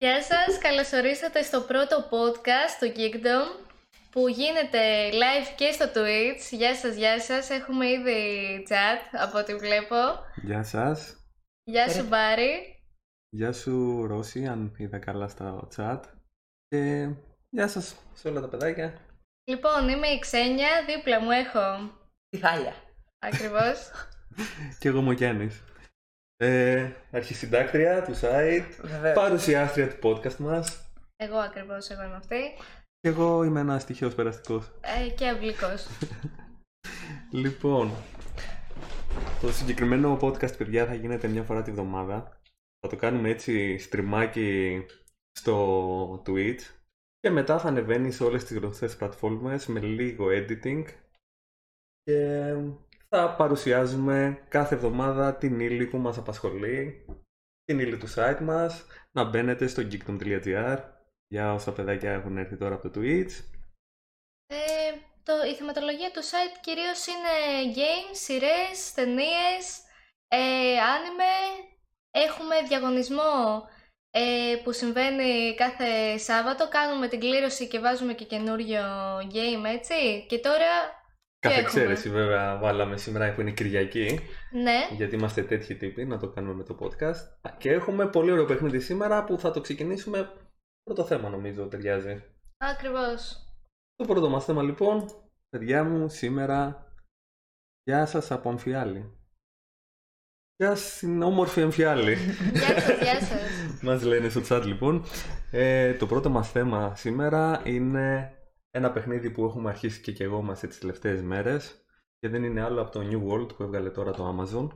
Γεια σας, καλώς ορίσατε στο πρώτο podcast του Geekdom που γίνεται live και στο Twitch. Γεια σας, γεια σας. Έχουμε ήδη chat από ό,τι βλέπω. Γεια σας. Γεια σου Μπάρι. Γεια σου Ρώση, αν είδα καλά στο chat. Και γεια σας σε όλα τα παιδάκια. Λοιπόν, είμαι η Ξένια, δίπλα μου έχω... Τη Χάλια. Ακριβώς. και εγώ μου Γιάννης. Ε, αρχισυντάκτρια του site, Βεβαίως. παρουσιάστρια του podcast μας. εγώ ακριβώς, εγώ είμαι αυτή. Και εγώ είμαι ένας τυχαίος περαστικός. Ε, και αυλικός. Λοιπόν, το συγκεκριμένο podcast, παιδιά, θα γίνεται μια φορά τη βδομάδα. Θα το κάνουμε έτσι στριμάκι στο Twitch και μετά θα ανεβαίνει σε όλες τις γνωστές πλατφόρμες με λίγο editing και θα παρουσιάζουμε κάθε εβδομάδα την ύλη που μας απασχολεί, την ύλη του site μας, να μπαίνετε στο geekdom.gr για όσα παιδάκια έχουν έρθει τώρα από το Twitch. Ε, το, η θεματολογία του site κυρίως είναι games, σειρές, ταινίες, ε, anime. Έχουμε διαγωνισμό ε, που συμβαίνει κάθε Σάββατο. Κάνουμε την κλήρωση και βάζουμε και καινούριο game, έτσι. Και τώρα... τι Κάθε έχουμε; εξαίρεση βέβαια βάλαμε σήμερα που είναι Κυριακή. Ναι, γιατί είμαστε τέτοιοι τύποι να το κάνουμε με το podcast. Και έχουμε πολύ ωραίο παιχνίδι σήμερα που θα το ξεκινήσουμε. Πρώτο θέμα νομίζω ταιριάζει. ακριβώς. Το πρώτο μας θέμα λοιπόν, παιδιά μου, σήμερα, γεια σας από Αμφιάλη. Γεια στην όμορφη Αμφιάλη. Γεια σας, γεια σας. μας λένε στο chat λοιπόν. Ε, το πρώτο μας θέμα σήμερα είναι ένα παιχνίδι που έχουμε αρχίσει και, και εγώ μας τις τελευταίες μέρες και δεν είναι άλλο από το New World που έβγαλε τώρα το Amazon.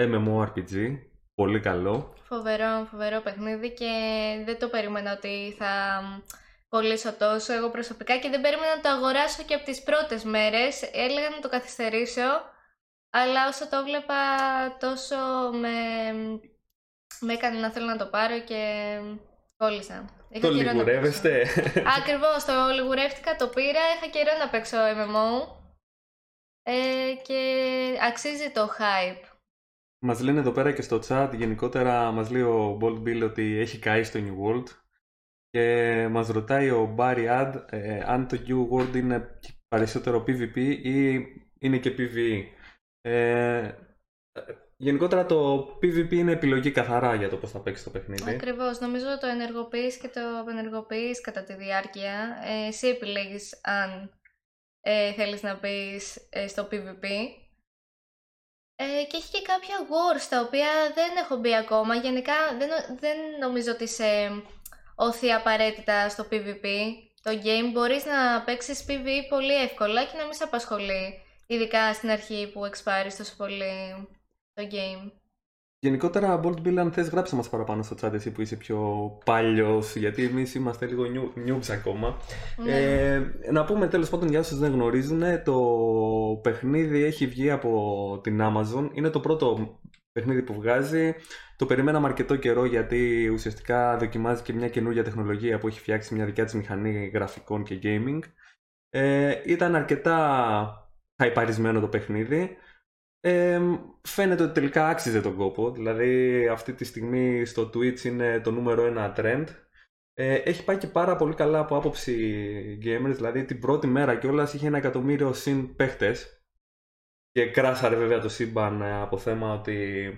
MMORPG, πολύ καλό. Φοβερό, φοβερό παιχνίδι και δεν το περίμενα ότι θα κολλήσω τόσο εγώ προσωπικά και δεν περίμενα να το αγοράσω και από τις πρώτες μέρες. Έλεγα να το καθυστερήσω, αλλά όσο το βλέπα τόσο με, με έκανε να θέλω να το πάρω και κόλλησα. Είχα Το καιρό να λιγουρεύεστε; παίξω. Ακριβώς, το λιγουρεύτηκα, το πήρα, είχα καιρό να παίξω MMO ε, και αξίζει το hype. Μας λένε εδώ πέρα και στο chat, γενικότερα μας λέει ο Bold Bill ότι έχει καεί στο New World και μας ρωτάει ο Barry Ad ε, αν το New World είναι περισσότερο PvP ή είναι και PvE. Ε, γενικότερα το PvP είναι επιλογή καθαρά για το πώς θα παίξει το παιχνίδι. Ακριβώς. Νομίζω το ενεργοποιείς και το απενεργοποιείς κατά τη διάρκεια. Ε, εσύ επιλέγεις αν ε, θέλεις να μπεις ε, στο PvP. Ε, και έχει και κάποια wars τα οποία δεν έχω μπει ακόμα. Γενικά δεν, νο- δεν νομίζω ότι σε όθει απαραίτητα στο PvP. Το game μπορείς να παίξεις PvE πολύ εύκολα και να μην σε απασχολεί. Ειδικά στην αρχή που εξπάρεις τόσο πολύ το game. Γενικότερα, Bold Bill, αν θες γράψε μας παραπάνω στο chat εσύ που είσαι πιο παλιός, γιατί εμείς είμαστε λίγο new- noobs ακόμα. Ναι. Ε, να πούμε τέλος πάντων για όσους δεν γνωρίζουν, το παιχνίδι έχει βγει από την Amazon. Είναι το πρώτο παιχνίδι που βγάζει. Το περιμέναμε αρκετό καιρό γιατί ουσιαστικά δοκιμάζει και μια καινούργια τεχνολογία που έχει φτιάξει μια δικιά της μηχανή γραφικών και gaming. Ε, ήταν αρκετά χαϊπαρισμένο το παιχνίδι. Ε, φαίνεται ότι τελικά άξιζε τον κόπο. Δηλαδή αυτή τη στιγμή στο Twitch είναι το νούμερο ένα trend. Ε, έχει πάει και πάρα πολύ καλά από άποψη gamers, δηλαδή την πρώτη μέρα κιόλας είχε ένα εκατομμύριο συν παίχτες και κράσαρε βέβαια το σύμπαν ε, από θέμα ότι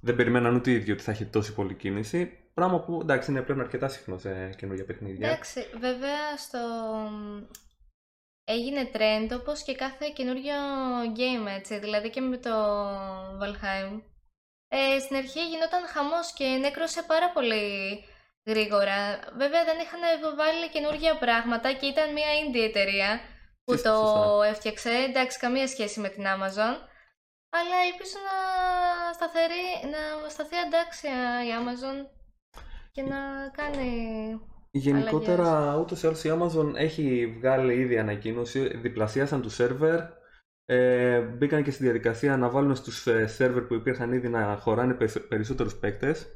δεν περιμέναν ούτε οι ίδιοι ότι θα έχει τόση πολλή κίνηση. Πράγμα που εντάξει είναι πλέον αρκετά συχνό σε καινούργια παιχνίδια. Εντάξει, βέβαια στο... έγινε trend όπως και κάθε καινούριο game έτσι, δηλαδή και με το Valheim. Ε, στην αρχή γινόταν χαμός και νέκρωσε πάρα πολύ γρήγορα. Βέβαια δεν είχαν βάλει καινούργια πράγματα και ήταν μια indie εταιρεία που Σωστά, το σωστά. έφτιαξε. Εντάξει, καμία σχέση με την Amazon. Αλλά ελπίζω να, σταθερεί, να σταθεί αντάξια η Amazon και να κάνει Γενικότερα, ούτως ή άλλως η Amazon έχει βγάλει ήδη ανακοίνωση, διπλασίασαν τους σερβερ, ε, μπήκαν και στη διαδικασία να βάλουν στους ε, σερβερ που υπήρχαν ήδη να χωράνε περισ- περισσότερους παίκτες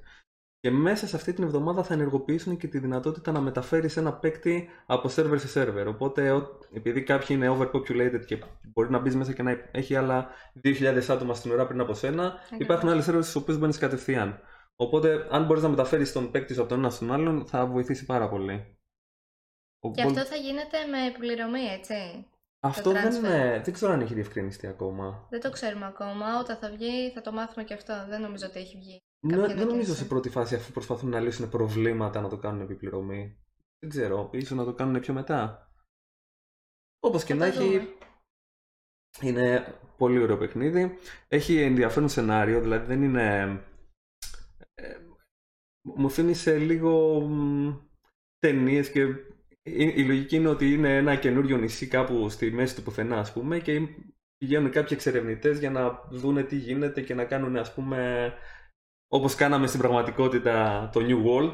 και μέσα σε αυτή την εβδομάδα θα ενεργοποιήσουν και τη δυνατότητα να μεταφέρεις ένα παίκτη από σερβερ σε σερβερ. Οπότε, ο- επειδή κάποιοι είναι overpopulated και μπορεί να μπεις μέσα και να έχει άλλα 2.000 άτομα στην ώρα πριν από σένα, Ακριβώς. υπάρχουν άλλοι σερβερ στους οποίους μπαίνεις κατευθείαν. Οπότε, αν μπορείς να μεταφέρεις τον παίκτη σου από τον ένα στον άλλον, θα βοηθήσει πάρα πολύ. Ο Και Bolt- αυτό θα γίνεται με επιπληρωμή, έτσι. αυτό δεν, transfer. είναι- δεν ξέρω αν έχει διευκρινιστεί ακόμα. Δεν το ξέρουμε ακόμα. Όταν θα βγει θα το μάθουμε και αυτό. Δεν νομίζω ότι έχει βγει. Ναι, κάποια δεν νομίζω ανακοίνωση. σε πρώτη φάση, αφού προσπαθούν να λύσουν προβλήματα, να το κάνουν επιπληρωμή. Δεν ξέρω, ίσως να το κάνουν πιο μετά. Όπως και Θα να το έχει, δούμε. είναι πολύ ωραίο παιχνίδι. Έχει ενδιαφέρον σενάριο, δηλαδή δεν είναι... ε, μου θύμισε λίγο ταινίες και η, η λογική είναι ότι είναι ένα καινούριο νησί κάπου στη μέση του πουθενά, ας πούμε, και πηγαίνουν κάποιοι εξερευνητές για να δούνε τι γίνεται και να κάνουν, ας πούμε, όπως κάναμε στην πραγματικότητα το New World,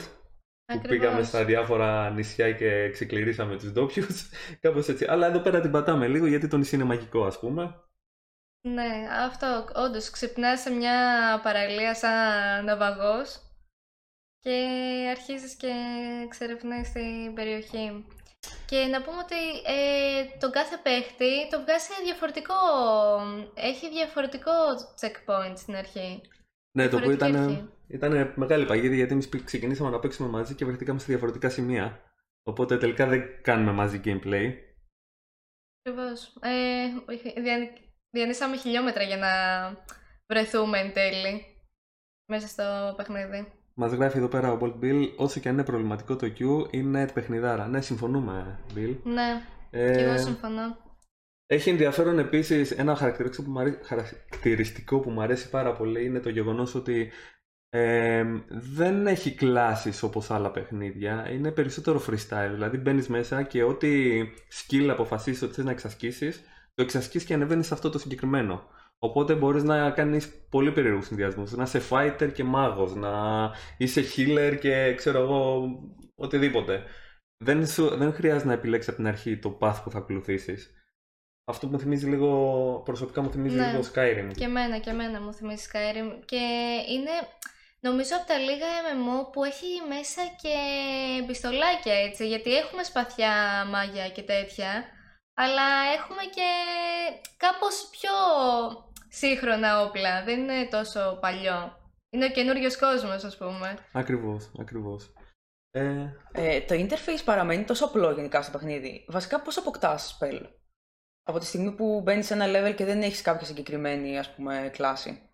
που Ακριβώς. πήγαμε στα διάφορα νησιά και ξεκληρίσαμε τους ντόπιους. Κάπως έτσι. Αλλά εδώ πέρα την πατάμε λίγο γιατί το νησί είναι μαγικό, ας πούμε. Ναι, αυτό όντως ξυπνάς σε μια παραλία σαν ναυαγός και αρχίζεις και εξερευνείς την περιοχή. Και να πούμε ότι ε, τον κάθε παίχτη το βγάζει σε διαφορετικό, έχει διαφορετικό checkpoint στην αρχή. Ναι, το οποίο Διαφορετική ήταν, αρχή. ήταν μεγάλη παγίδα γιατί εμείς πη- ξεκινήσαμε να παίξουμε μαζί και βρεθήκαμε σε διαφορετικά σημεία. Οπότε τελικά δεν κάνουμε μαζί gameplay. Ακριβώς. Ε, δια- διανύσαμε χιλιόμετρα για να βρεθούμε εν τέλει μέσα στο παιχνίδι. Μας γράφει εδώ πέρα ο Bolt Bill, όσο και αν είναι προβληματικό το Q, είναι παιχνιδάρα. Ναι, συμφωνούμε, Bill. Ναι, Ε, και εγώ συμφωνώ. Έχει ενδιαφέρον επίσης ένα χαρακτηριστικό που, μου αρέσει, χαρακτηριστικό που μου αρέσει πάρα πολύ είναι το γεγονός ότι ε, δεν έχει κλάσεις όπως άλλα παιχνίδια. Είναι περισσότερο freestyle. Δηλαδή μπαίνεις μέσα και ό,τι skill αποφασίσεις ότι θες να εξασκήσεις, το εξασκείς και ανεβαίνεις σε αυτό το συγκεκριμένο. Οπότε μπορείς να κάνεις πολύ περίεργους συνδυασμούς. Να είσαι fighter και μάγος, να είσαι healer και ξέρω εγώ οτιδήποτε. Δεν, σου, δεν χρειάζεται να επιλέξεις από την αρχή το path που θα ακολουθήσεις. Αυτό που μου θυμίζει λίγο, προσωπικά μου θυμίζει Ναι. λίγο Skyrim. Και εμένα, και εμένα μου θυμίζει Skyrim. Και είναι, νομίζω, από τα λίγα MMO που έχει μέσα και πιστολάκια, έτσι. Γιατί έχουμε σπαθιά, μάγια και τέτοια. Αλλά έχουμε και κάπως πιο σύγχρονα όπλα. Δεν είναι τόσο παλιό. Είναι ο καινούριος κόσμος, ας πούμε. Ακριβώς, ακριβώς. Ε, Ε, το interface παραμένει τόσο απλό γενικά στο παιχνίδι. Βασικά πώς αποκτάς spell; Από τη στιγμή που μπαίνεις σε ένα level και δεν έχεις κάποια συγκεκριμένη ας πούμε κλάση.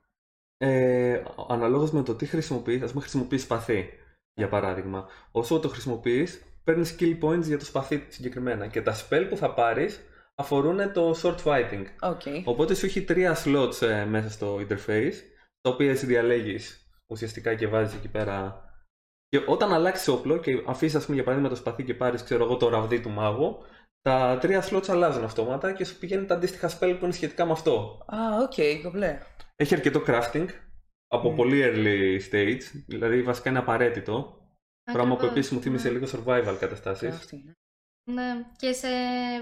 ε, αναλόγως με το τι χρησιμοποιείς, ας πούμε χρησιμοποιείς σπαθί, για παράδειγμα. Όσο το χρησιμοποιείς, παίρνεις skill points για το σπαθί συγκεκριμένα. Και τα spell που θα πάρεις αφορούν το sword fighting. OK. Οπότε σου έχει τρία slots ε, μέσα στο interface, τα οποία εσύ διαλέγεις ουσιαστικά και βάζεις εκεί πέρα. Και όταν αλλάξει όπλο και αφήσεις, ας πούμε, για παράδειγμα το σπαθί και πάρεις, ξέρω εγώ, το ραβδί του μάγου, τα τρία slots αλλάζουν αυτόματα και σου πηγαίνουν τα αντίστοιχα spell που είναι σχετικά με αυτό. Α, οκ, κομπλέ. Έχει αρκετό crafting από Μμ. πολύ early stage, δηλαδή βασικά είναι απαραίτητο. Πράγμα που Ακριβώς, επίσης μου θύμισε ναι. λίγο survival καταστάσεις. Αυτή. Ναι, και σε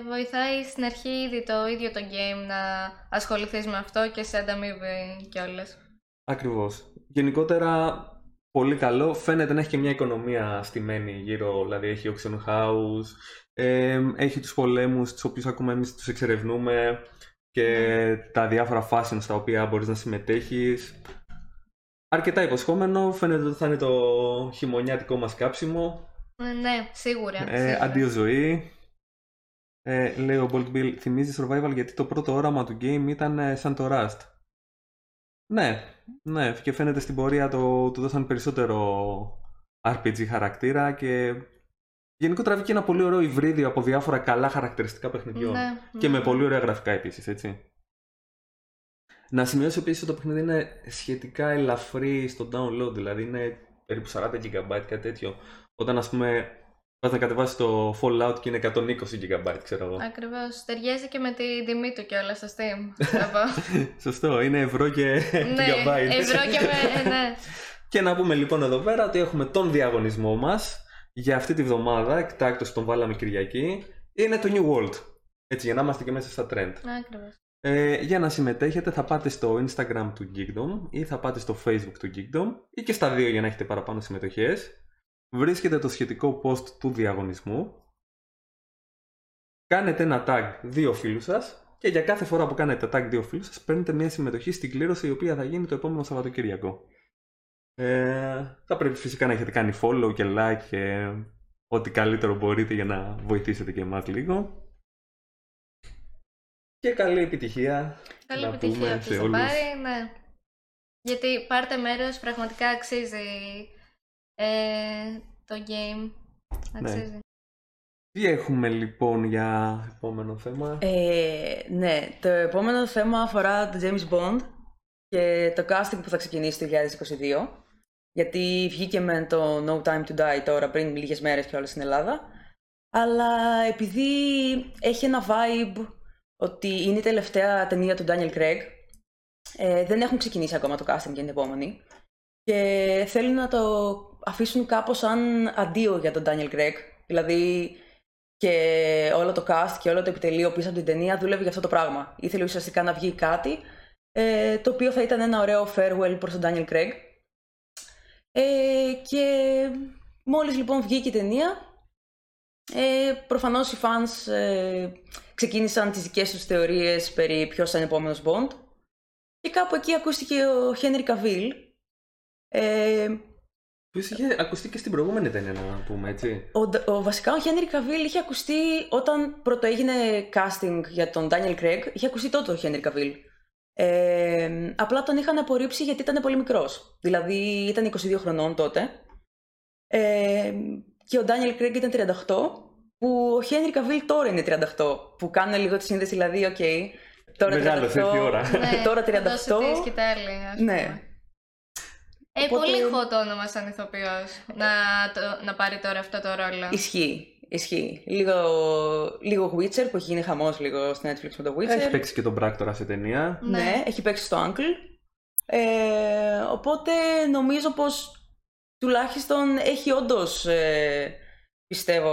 βοηθάει στην αρχή ήδη το ίδιο το game να ασχοληθείς με αυτό και σε ανταμείβει κιόλας. Ακριβώς. Γενικότερα πολύ καλό. Φαίνεται να έχει και μια οικονομία στημένη γύρω, δηλαδή έχει auction house, ε, έχει τους πολέμους τους οποίους ακόμα εμείς τους εξερευνούμε και τα διάφορα fashion στα οποία μπορείς να συμμετέχεις. Αρκετά υποσχόμενο, φαίνεται ότι θα είναι το χειμωνιάτικο μας κάψιμο. Ε, Ναι, σίγουρα. Ε, σίγουρα. αντίο ζωή. Ε, λέει ο Bolt Bill, θυμίζει survival γιατί το πρώτο όραμα του game ήταν ε, σαν το Rust. Ναι, ναι, και φαίνεται στην πορεία το, του δώσαν περισσότερο RPG χαρακτήρα και γενικότερα βγήκε ένα πολύ ωραίο υβρίδιο από διάφορα καλά χαρακτηριστικά παιχνιδιών. Ναι, Και ναι. με πολύ ωραία γραφικά επίσης, έτσι. Να σημειώσω επίσης ότι το παιχνίδι είναι σχετικά ελαφρύ στο download, δηλαδή είναι περίπου 40 GB, κάτι τέτοιο. Όταν ας πούμε πας να κατεβάσεις το Fallout και είναι 120 GB, ξέρω εγώ. Ακριβώς. Ταιριάζει και με την τιμή του κιόλας στο Steam. θα πω. Σωστό, είναι ευρώ και ναι, GB. ευρώ και με... ε, ναι. Και να πούμε λοιπόν εδώ πέρα ότι έχουμε τον διαγωνισμό μας για αυτή τη βδομάδα, εκτάκτως τον βάλαμε Κυριακή, είναι το New World. Έτσι, για να είμαστε και μέσα στα trend. Ακριβώς. Ε, για να συμμετέχετε θα πάτε στο Instagram του Geekdom ή θα πάτε στο Facebook του Geekdom ή και στα δύο για να έχετε παραπάνω συμμετοχές. Βρίσκετε το σχετικό post του διαγωνισμού. Κάνετε ένα tag δύο φίλους σας και για κάθε φορά που κάνετε tag δύο φίλους σας παίρνετε μια συμμετοχή στην κλήρωση η οποία θα γίνει το επόμενο Σαββατοκύριακο. Ε, θα πρέπει φυσικά να έχετε κάνει follow και like και ό,τι καλύτερο μπορείτε για να βοηθήσετε και εμάς λίγο. Και καλή επιτυχία. Καλή να επιτυχία πούμε που σε θα όλους. πάρει, ναι. Γιατί πάρτε μέρος, πραγματικά αξίζει ε, το game. Ναι. Αξίζει. Τι έχουμε λοιπόν για επόμενο θέμα; Ε, ναι, το επόμενο θέμα αφορά το James Bond και το casting που θα ξεκινήσει το 2022. Γιατί βγήκε με το No Time to Die τώρα πριν λίγες μέρες και όλα στην Ελλάδα. Αλλά επειδή έχει ένα vibe ότι είναι η τελευταία ταινία του Daniel Craig, ε, δεν έχουν ξεκινήσει ακόμα το casting για την επόμενη. Και θέλουν να το αφήσουν κάπως σαν αντίο για τον Daniel Craig. Δηλαδή και όλο το cast και όλο το επιτελείο πίσω από την ταινία δούλευε για αυτό το πράγμα. Ήθελε ουσιαστικά να βγει κάτι ε, το οποίο θα ήταν ένα ωραίο farewell προς τον Daniel Craig. Ε, και μόλις λοιπόν βγήκε η ταινία, ε, προφανώς οι fans ε, ξεκίνησαν τις δικές τους θεωρίες περί ποιος θα είναι επόμενος Bond. Και κάπου εκεί ακούστηκε ο Henry Cavill. Ε, Που είχε ακουστεί και στην προηγούμενη ταινία, να πούμε έτσι. ο, ο, βασικά ο Henry Cavill είχε ακουστεί όταν πρώτο έγινε casting για τον Daniel Craig, είχε ακουστεί τότε ο Henry Cavill. Ε, απλά τον είχαν απορρίψει γιατί ήταν πολύ μικρός. Δηλαδή ήταν 22 χρονών τότε. Ε, και ο Daniel Craig ήταν 38, που ο Henry Cavill τώρα είναι 38. Που κάνουν λίγο τη σύνδεση, δηλαδή, οκ. τώρα Μεγάλωσε, 38, ήρθε η ώρα. Ναι, Τώρα θα δώσει 38. τη σκυτάλη, ας πούμε. Ναι. Ε, Οπότε- πολύ hot όνομα σαν ηθοποιός να, το, να πάρει τώρα αυτό το ρόλο. Ισχύει. Ισχύει. Λίγο, λίγο Witcher που έχει γίνει χαμός λίγο στο Netflix με το Witcher. Έχει παίξει και τον πράκτορα σε ταινία. Ναι. Ναι, έχει παίξει στο Uncle. Ε, οπότε νομίζω πως τουλάχιστον έχει όντως, ε, πιστεύω,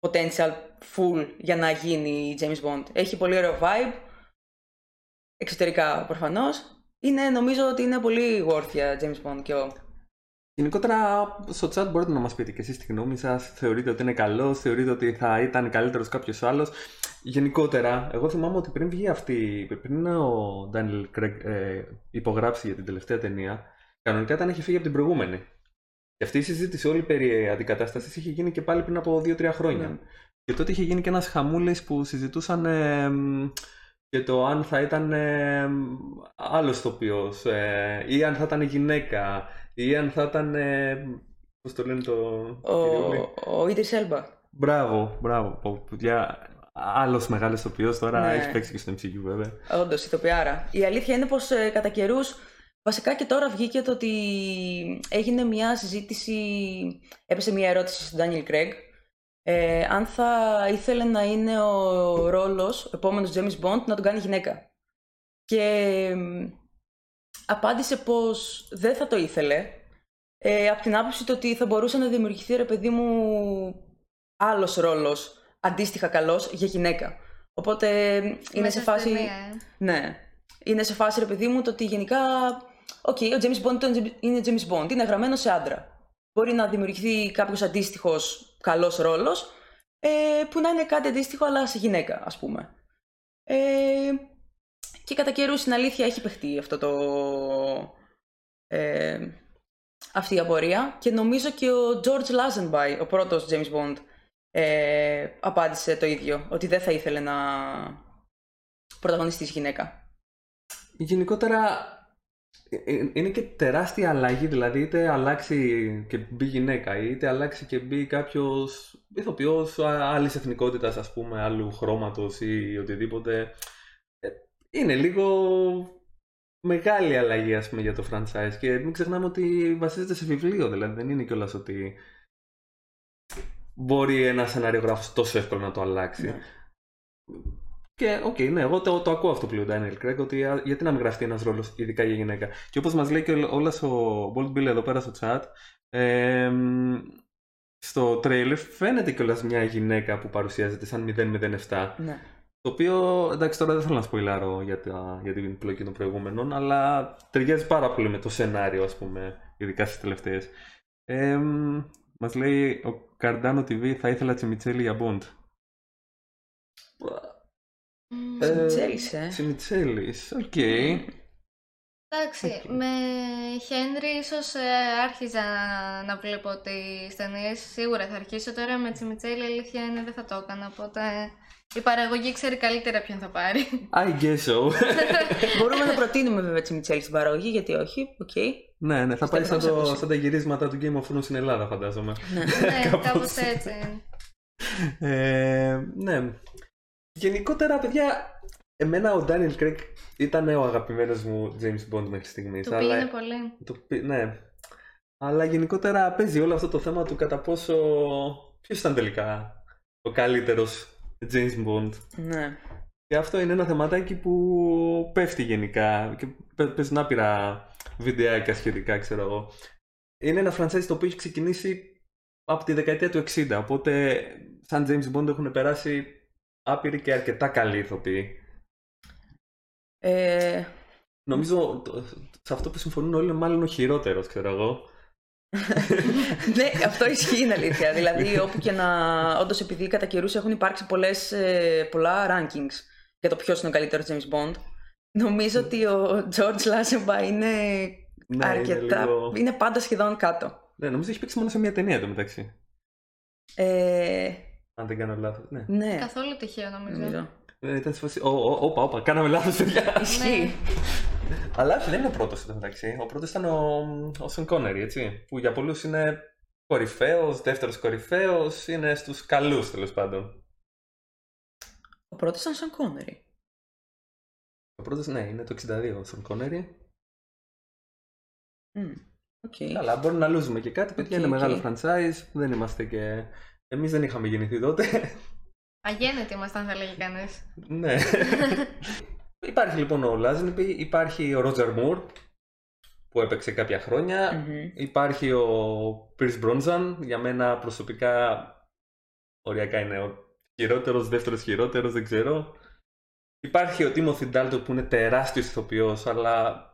potential full για να γίνει James Bond. Έχει πολύ ωραίο vibe. Εξωτερικά προφανώς. Είναι, νομίζω ότι είναι πολύ worth για James Bond και ο... Γενικότερα, στο chat μπορείτε να μας πείτε και εσείς τη γνώμη σας. Θεωρείτε ότι είναι καλός, θεωρείτε ότι θα ήταν καλύτερος κάποιος άλλος. Γενικότερα, εγώ θυμάμαι ότι πριν βγει αυτή, πριν ο Daniel Craig ε, υπογράψει για την τελευταία ταινία, κανονικά ήταν έχει φύγει από την προηγούμενη. Και αυτή η συζήτηση όλη περί αντικατάστασης είχε γίνει και πάλι πριν από 2-3 χρόνια. Ναι. Και τότε είχε γίνει και ένας χαμούλης που συζητούσαν ε, μ, για το αν θα ήταν ε, μ, άλλος τοπιος ε, ή αν θα ήταν γυναίκα ή αν θα ήταν. Ε, Πώς το λένε το. κυριούλη; Ο, ο Idris Elba. Μπράβο, μπράβο. Πω, Παιδιά, άλλος μεγάλος τοπίο τώρα Ναι. έχει παίξει και στο MCU βέβαια. Όντως, ηθοποιάρα. Η αλήθεια είναι πως ε, κατά καιρούς, βασικά και τώρα βγήκε το ότι έγινε μια συζήτηση, έπεσε μια ερώτηση στον Daniel Craig, ε, αν θα ήθελε να είναι ο ρόλος, ο επόμενος James Bond, να τον κάνει γυναίκα. Και μ, απάντησε πως δεν θα το ήθελε, ε, από την άποψη του ότι θα μπορούσε να δημιουργηθεί, ρε παιδί μου, άλλος ρόλος, αντίστοιχα καλός, για γυναίκα. Οπότε μ, είναι Μέσα σε στη φάση... ταινία, ε. Ναι. Είναι σε φάση, ρε παιδί μου, το ότι γενικά. Οκ, ο James Bond ήταν- είναι James Bond. Είναι γραμμένο σε άντρα. Μπορεί να δημιουργηθεί κάποιος αντίστοιχος καλός ρόλος ε, που να είναι κάτι αντίστοιχο, αλλά σε γυναίκα, ας πούμε. Ε, και κατά καιρούς στην αλήθεια έχει παιχτεί αυτό το. Ε, αυτή η απορία και νομίζω και ο George Lazenby, ο πρώτος James Bond, ε, απάντησε το ίδιο, ότι δεν θα ήθελε να πρωταγωνιστήσει γυναίκα. Γενικότερα ε, ε, είναι και τεράστια αλλαγή, δηλαδή είτε αλλάξει και μπει γυναίκα, είτε αλλάξει και μπει κάποιος ηθοποιός άλλης εθνικότητας, ας πούμε, άλλου χρώματος ή οτιδήποτε. Ε, Είναι λίγο μεγάλη αλλαγή, ας πούμε, για το franchise και μην ξεχνάμε ότι βασίζεται σε βιβλίο, δηλαδή δεν είναι κιόλας ότι μπορεί ένα σεναριογράφος τόσο εύκολα να το αλλάξει. Ναι. Και οκ, ναι, εγώ το, το ακούω αυτό που λέει ο Daniel Craig, ότι α, γιατί να μην γραφτεί ένας ρόλος ειδικά για γυναίκα. Και όπως μας λέει και όλα ο Bold Bill εδώ πέρα στο chat, ε, στο τρέιλερ φαίνεται κιόλας μια γυναίκα που παρουσιάζεται σαν 007. Ναι. Το οποίο εντάξει τώρα δεν θέλω να σποϊλάρω για, τα, για την πλοκή των προηγούμενων, αλλά ταιριάζει πάρα πολύ με το σενάριο, ας πούμε, ειδικά στις τελευταίες. Ε, μας λέει ο Καρντάνο TV θα ήθελα Τσιμιτσέλη για Bond. Μμμ. Ε, Τσιμιτσέλης, ε. Τσιμιτσέλης, οκ. Εντάξει, Οκ. με Henry ίσως ε, άρχιζα να βλέπω τις ταινίες. Σίγουρα θα αρχίσω τώρα με Τσιμιτσέλη, η αλήθεια είναι δεν θα το έκανα, οπότε η παραγωγή ξέρει καλύτερα ποιον θα πάρει. I guess so. Μπορούμε να προτείνουμε βέβαια Τσιμιτσέλη στην παραγωγή, γιατί όχι. Οκ. ναι, ναι, θα πάει σαν, Πιστεύω το, θα σαν τα γυρίσματα του Game of Thrones στην Ελλάδα, φαντάζομαι. Ναι. ναι, Κάπως κάπως έτσι. Ε, ναι. Γενικότερα, παιδιά, εμένα ο Daniel Craig ήταν ο αγαπημένος μου James Bond μέχρι στιγμής. Του πήγαινε πολύ. Το πι- ναι. Αλλά γενικότερα παίζει όλο αυτό το θέμα του κατά πόσο. Ποιος ήταν τελικά ο καλύτερος James Bond. ναι. Και αυτό είναι ένα θεματάκι που πέφτει γενικά και παι- παίζουν άπειρα βιντεάκια σχετικά, ξέρω εγώ. Είναι ένα franchise το οποίο έχει ξεκινήσει από τη δεκαετία του 60, οπότε σαν James Bond έχουν περάσει άπειροι και αρκετά καλοί ηθοποιοί. Ε, Νομίζω το- σε αυτό που συμφωνούν όλοι είναι μάλλον ο χειρότερος, ξέρω εγώ. ναι, αυτό ισχύει είναι αλήθεια. δηλαδή, όπου και να. Όντως, επειδή κατά καιρούς έχουν υπάρξει πολλές, ε, πολλά rankings για το ποιος είναι ο καλύτερος James Bond, νομίζω ότι ο George Lazenby είναι Ναι, αρκετά. Είναι, λίγο... πάντα σχεδόν κάτω. ναι, νομίζω έχει παίξει μόνο σε μία ταινία το μεταξύ. Ε, Αν δεν κάνω λάθος. Ναι. ναι, Καθόλου τυχαίο νομίζω. νομίζω. Ε, ήταν σε φάση. Ω, ω, Όπα, όπα, κάναμε λάθος, παιδιά. Ισχύει. Αλλά όχι, δεν είναι ο πρώτος εν τω μεταξύ. Ο πρώτος ήταν ο, ο Σον Κόνερι, έτσι. Που για πολλούς είναι κορυφαίος, δεύτερος κορυφαίος, είναι στους καλούς τέλος πάντων. Ο πρώτος ήταν Σον Κόνερι. Ο πρώτος, ναι, είναι το 62 ο Σον Κόνερι. Μμ, Οκ. Αλλά μπορεί να λούζουμε και κάτι. Παιδιά Οκ, είναι οκ. μεγάλο franchise. Δεν είμαστε και. Εμείς δεν είχαμε γεννηθεί τότε. Αγέννητοι ήμασταν, θα λέγει κανείς. ναι. υπάρχει λοιπόν ο Λάζνιπη, υπάρχει ο Ρότζερ Μουρ που έπαιξε κάποια χρόνια. Μμμ. Υπάρχει ο Pierce Bronson, για μένα προσωπικά οριακά είναι ο χειρότερος, δεύτερος χειρότερος, δεν ξέρω. Υπάρχει ο Timothy Dalton που είναι τεράστιος ηθοποιός, αλλά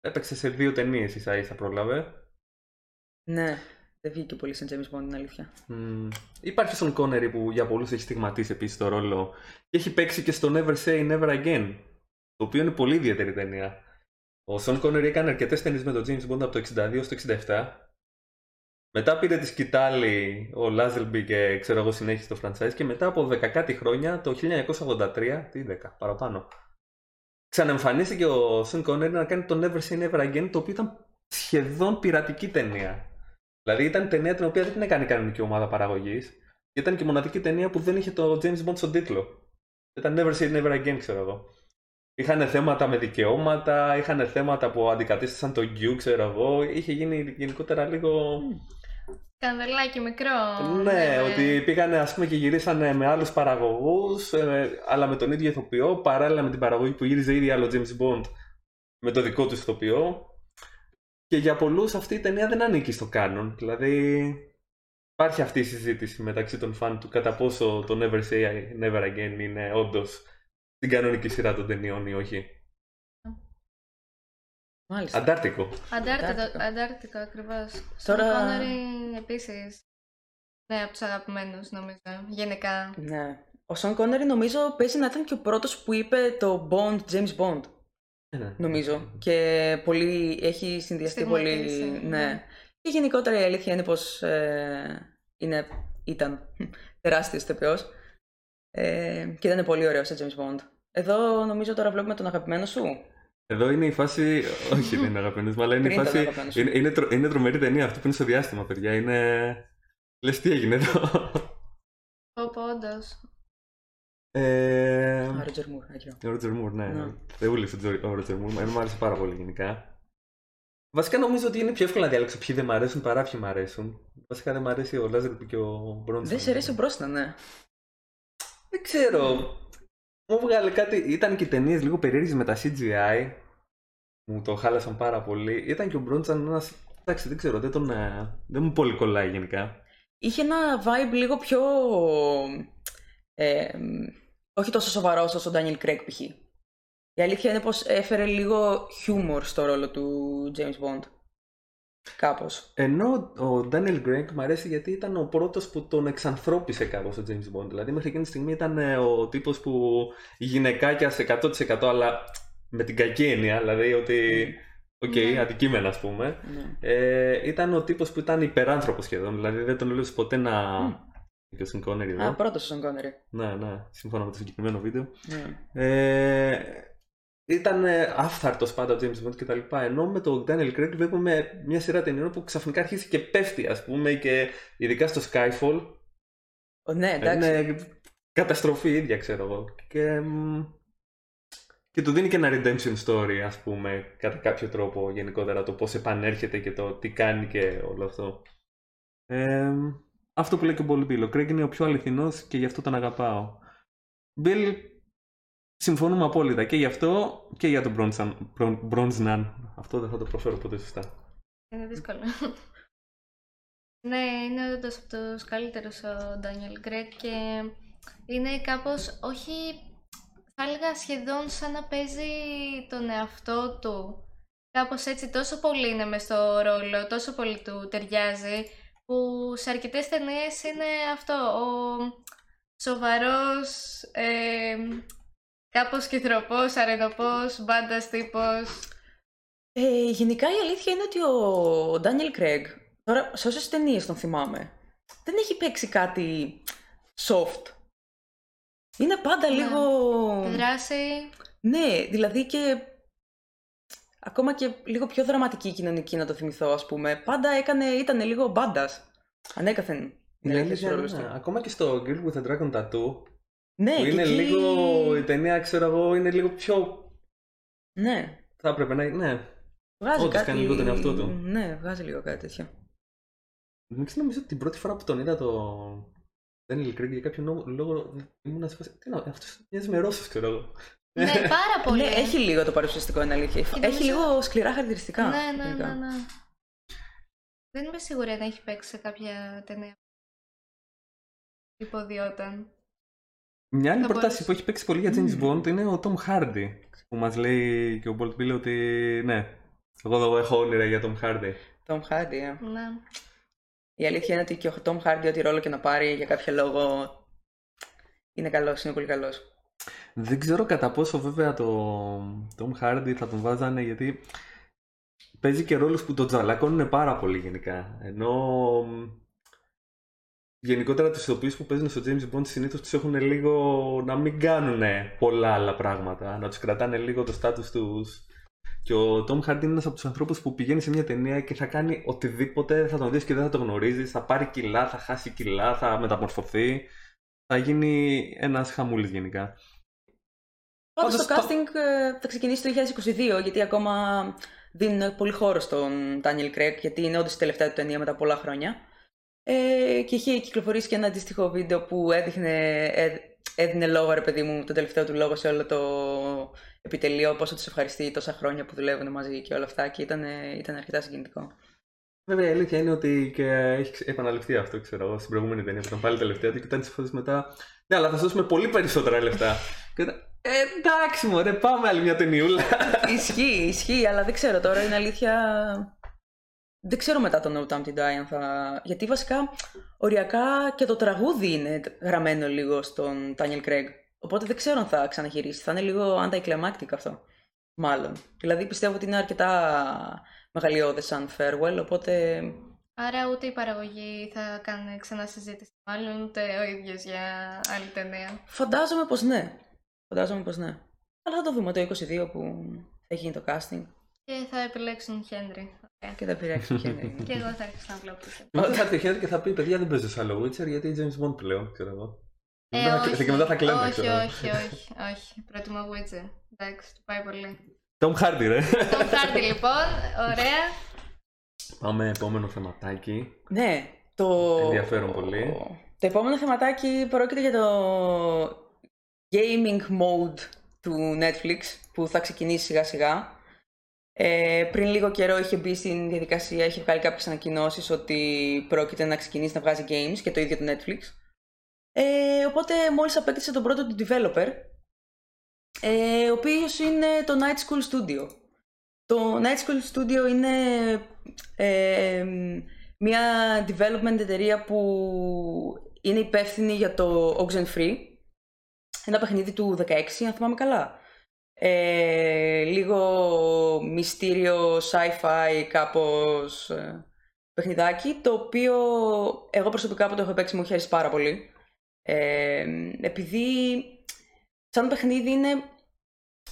έπαιξε σε δύο ταινίες ίσα ίσα πρόλαβε. Ναι, δεν βγήκε πολύ σαν James Bond, είναι αλήθεια. Μμμ. Υπάρχει ο Σον Κόνερι που για πολλούς έχει στιγματίσει επίσης το ρόλο και έχει παίξει και στο Never Say Never Again, το οποίο είναι πολύ ιδιαίτερη ταινία. Ο Σον Κόνερι έκανε αρκετές ταινίες με τον James Bond από το 62 στο 67. Μετά πήρε τη σκητάλη ο Λάζελμπι και ξέρω εγώ συνέχισε το franchise και μετά από 10 κάτι χρόνια, το 1983, τι 10, παραπάνω, ξαναεμφανίστηκε ο Σον Κόνερι να κάνει το Never Say Never Again, το οποίο ήταν σχεδόν πειρατική ταινία. Δηλαδή ήταν ταινία την οποία δεν την έκανε κανονική ομάδα παραγωγής. Και ήταν και η μοναδική ταινία που δεν είχε το James Bond στον τίτλο. Ήταν Never Say Never Again, ξέρω εγώ. Είχαν θέματα με δικαιώματα, είχαν θέματα που αντικατέστησαν το Q, ξέρω εγώ. Είχε γίνει γενικότερα λίγο. Σκανδαλάκι μικρό. ναι, ότι πήγανε ας πούμε και γυρίσανε με άλλους παραγωγούς, ε, αλλά με τον ίδιο ηθοποιό, παράλληλα με την παραγωγή που γύριζε ήδη άλλο James Bond με το δικό του ηθοποιό. Και για πολλούς αυτή η ταινία δεν ανήκει στο κάνον. Δηλαδή υπάρχει αυτή η συζήτηση μεταξύ των φαν του κατά πόσο το Never Say Never Again είναι όντως στην κανονική σειρά των ταινιών ή όχι. Μάλιστα. Αντάρτικο. Αντάρτικο, Αντάρτικο. αντάρτικο ακριβώς. Τώρα- Τώρα... Κόνερι επίσης. Ναι, από τους αγαπημένους νομίζω. Γενικά. Ναι. Ο Σον Κόνερι νομίζω παίζει να ήταν και ο πρώτος που είπε το Bond, James Bond, Ε, ναι. νομίζω. Και πολύ, έχει συνδυαστεί πολύ. Στιγματίσει, Ναι. ναι. Και γενικότερα η αλήθεια είναι πως ε, είναι, ήταν τεράστιος ηθοποιός. Ε, και ήταν πολύ ωραίος σε James Bond. Εδώ νομίζω τώρα βλέπουμε τον αγαπημένο σου. Εδώ είναι η φάση. Όχι, δεν είναι αγαπημένος μου, αλλά είναι η Πριν τον φάση. αγαπημένο σου. Είναι, είναι, τρο- είναι τρομερή ταινία αυτή που είναι στο διάστημα, παιδιά. Είναι. Λες τι έγινε εδώ. Πω, όντως. Ε, Α, Roger Moore, άκυρο. Ο Ρότζερ Μουρ, ναι. Ναι. Θεούλησε ο Ρότζερ Μουρ. Εμένα μου άρεσε πάρα πολύ γενικά. Βασικά νομίζω ότι είναι πιο εύκολο να διαλέξω ποιοι δεν μ' αρέσουν παρά ποιοι μ' αρέσουν. Βασικά δεν μ' αρέσει ο Λάζερ και ο Μπρόνσον. Δεν σε αρέσει ο Μπρόσνα, ναι. Δεν ξέρω. Μου βγάλε κάτι. Ήταν και ταινίες λίγο περίεργες με τα CGI. Μου το χάλασαν πάρα πολύ. Ήταν και ο Μπρόντσαν ένας. Εντάξει, δεν ξέρω, δεν, τον, ε, δεν μου πολύ κολλάει γενικά. Είχε ένα vibe λίγο πιο. Ε, όχι τόσο σοβαρό όσο ο Daniel Craig π.χ. Η αλήθεια είναι πως έφερε λίγο χιούμορ στο ρόλο του James Bond. Κάπως. Ενώ ο Daniel Craig μου αρέσει γιατί ήταν ο πρώτος που τον εξανθρώπισε κάπως ο James Bond. Δηλαδή μέχρι εκείνη τη στιγμή ήταν ε, ο τύπος που γυναικάκιας σε 100% αλλά με την κακή έννοια. Δηλαδή ότι Οκ, Ναι. αντικείμενα ας πούμε. Ναι. Ε, ήταν ο τύπος που ήταν υπεράνθρωπος σχεδόν. Δηλαδή δεν τον έβλεπες ποτέ να... Μμ. Και ο Sean Connery εδώ. Α, πρώτος στον Κόνερη. Ναι, ναι, σύμφωνα με το συγκεκριμένο βίντεο. Ναι. Ε, ήταν ε, άφθαρτος πάντα ο James Bond και τα λοιπά. Ενώ με τον Daniel Craig βλέπουμε μια σειρά ταινιών που ξαφνικά αρχίζει και πέφτει, ας πούμε, και ειδικά στο Skyfall. Ο, ναι, εντάξει. Είναι καταστροφή ίδια, ξέρω εγώ. Και, μ, και του δίνει και ένα redemption story, ας πούμε, κατά κάποιο τρόπο γενικότερα, το πώς επανέρχεται και το τι κάνει και όλο αυτό. Ε, αυτό που λέει και ο Μπολ Bill, ο Craig είναι ο πιο αληθινός και γι' αυτό τον αγαπάω. Bill, συμφωνούμε απόλυτα και γι' αυτό και για τον Bronzan- Bron- Bronznan. Αυτό δεν θα το προφέρω ποτέ σωστά. Είναι δύσκολο. ναι, είναι όντως από τους καλύτερους ο Ντάνιελ Κρεγκ και είναι κάπως, όχι, θα έλεγα σχεδόν σαν να παίζει τον εαυτό του. Κάπως έτσι, τόσο πολύ είναι μες στο ρόλο, τόσο πολύ του ταιριάζει, που σε αρκετές ταινίες είναι αυτό, ο σοβαρός, ε, κάπως κυθροπός, αρενοπός, μπάντας τύπος. Ε, γενικά η αλήθεια είναι ότι ο Ντάνιελ Κρέγκ, τώρα σε όσες ταινίες τον θυμάμαι, δεν έχει παίξει κάτι soft. Είναι πάντα Ναι. λίγο... Τη δράση, Ναι, δηλαδή και ακόμα και λίγο πιο δραματική κοινωνική να το θυμηθώ ας πούμε. Πάντα έκανε, ήταν λίγο μπάντας. Ανέκαθεν. Η Ναι, αλήθεια ρόλος είναι, του. ακόμα και στο Girl with a Dragon Tattoo, Ναι, που και είναι εκεί- λίγο, η ταινία ξέρω εγώ, είναι λίγο πιο... Ναι, Θα έπρεπε να είναι... βγάζει Όντως, κάτι... κάνει λίγο τον εαυτό του. Ναι, βγάζει λίγο κάτι τέτοιο. Δεν ξέρω, νομίζω ότι την πρώτη φορά που τον είδα το Daniel Craig για κάποιο νο- λόγο ήμουν σε φάση. Τι να, αυτός μοιάζει με Ρώσος, ξέρω εγώ. Ναι, πάρα πολύ. Ναι, έχει λίγο το παρουσιαστικό, είναι αλήθεια. Και Έχει νομίζω- λίγο σκληρά χαρακτηριστικά. Ναι, ναι, γενικά. ναι, ναι. Δεν είμαι σίγουρη αν έχει παίξει σε κάποια ταινία. Υποδιόταν. Μια άλλη Θα πρόταση μπορούσε. που έχει παίξει πολύ για James Μμμ. Bond είναι ο Tom Hardy. Που μας λέει και ο Bolt Bill ότι ναι, εγώ εδώ έχω όνειρα για Tom Hardy. Tom Hardy, ε. Ναι. Η αλήθεια είναι ότι και ο Tom Hardy, ό,τι ρόλο και να πάρει για κάποιο λόγο, είναι καλός, είναι πολύ καλός. Δεν ξέρω κατά πόσο βέβαια το Tom Hardy θα τον βάζανε γιατί παίζει και ρόλους που τον τζαλακώνουν πάρα πολύ γενικά. Ενώ μ, γενικότερα τους ηθοποιούς που παίζουν στο James Bond συνήθως τους έχουν λίγο να μην κάνουν πολλά άλλα πράγματα. Να τους κρατάνε λίγο το στάτους τους. Και ο Tom Hardy είναι ένας από τους ανθρώπους που πηγαίνει σε μια ταινία και θα κάνει οτιδήποτε, θα τον δεις και δεν θα τον γνωρίζεις, θα πάρει κιλά, θα χάσει κιλά, θα μεταμορφωθεί. Θα γίνει ένας χαμούλης γενικά. Πάντως Πάντως το το- casting ε, θα ξεκινήσει το 2022, γιατί ακόμα δίνουν πολύ χώρο στον Daniel Craig, γιατί είναι όντως η τελευταία του ταινία μετά πολλά χρόνια. Ε, και είχε κυκλοφορήσει και ένα αντίστοιχο βίντεο που έδειχνε, ε, έδινε λόγο, ρε παιδί μου, τον τελευταίο του λόγο σε όλο το επιτελείο, πόσο τους ευχαριστεί τόσα χρόνια που δουλεύουν μαζί και όλα αυτά και ήταν, ήταν αρκετά συγκινητικό. Βέβαια η αλήθεια είναι ότι και έχει ξε- επαναληφθεί αυτό, ξέρω εγώ, στην προηγούμενη ταινία που ήταν πάλι τελευταία του και ήταν τις φορέ μετά. Ναι, αλλά θα σου δώσουμε πολύ περισσότερα λεφτά. και ήταν, ε, εντάξει, μωρέ, πάμε άλλη μια ταινιούλα. ισχύει, ισχύει, αλλά δεν ξέρω τώρα, είναι αλήθεια. Δεν ξέρω μετά το No Time to Die αν θα. Γιατί βασικά οριακά και το τραγούδι είναι γραμμένο λίγο στον Daniel Craig. Οπότε δεν ξέρω αν θα ξαναγυρίσει. Θα είναι λίγο anticlimactic αυτό. Μάλλον. Δηλαδή πιστεύω ότι είναι αρκετά μεγαλειώδες σαν farewell, οπότε. Άρα ούτε η παραγωγή θα κάνει ξανά συζήτηση, μάλλον ούτε ο ίδιος για άλλη ταινία. Φαντάζομαι πως ναι. Φαντάζομαι πως ναι. Αλλά θα το δούμε το 22 που θα γίνει το casting Και θα επιλέξουν Χένρι. Ωραία. και θα επηρεάξει το χέρι. Και εγώ θα άρχισα να βλέπω. πίσω. Μετά θα έρθει ο Χένρι και θα πει: Παιδιά, δεν παίζω σε άλλο Witcher γιατί James Bond πλέον, ξέρω εγώ. Ε, Μετά θα- όχι, και μετά θα κλαίνε, όχι, ξέρω. όχι, όχι, όχι. Προτιμώ Witcher. Εντάξει, του πάει πολύ. Tom Hardy, ρε. Τον Χάρτη λοιπόν, ωραία. Πάμε επόμενο θεματάκι. Ναι, το... Ενδιαφέρον πολύ. Το επόμενο θεματάκι πρόκειται για το gaming mode του Netflix που θα ξεκινήσει σιγά σιγά. Ε, πριν λίγο καιρό είχε μπει στην διαδικασία, είχε βγάλει κάποιες ανακοινώσεις ότι πρόκειται να ξεκινήσει να βγάζει games και το ίδιο το Netflix. Ε, οπότε μόλις απέκτησε τον πρώτο του developer, ε, ο οποίος είναι το Night School Studio. Το Night School Studio είναι ε, μια development εταιρεία που είναι υπεύθυνη για το Oxenfree, ένα παιχνίδι του 16, αν θυμάμαι καλά. Ε, λίγο μυστήριο sci-fi κάπως ε, παιχνιδάκι, το οποίο εγώ προσωπικά που το έχω παίξει μου έχει πάρα πολύ. Ε, επειδή σαν παιχνίδι είναι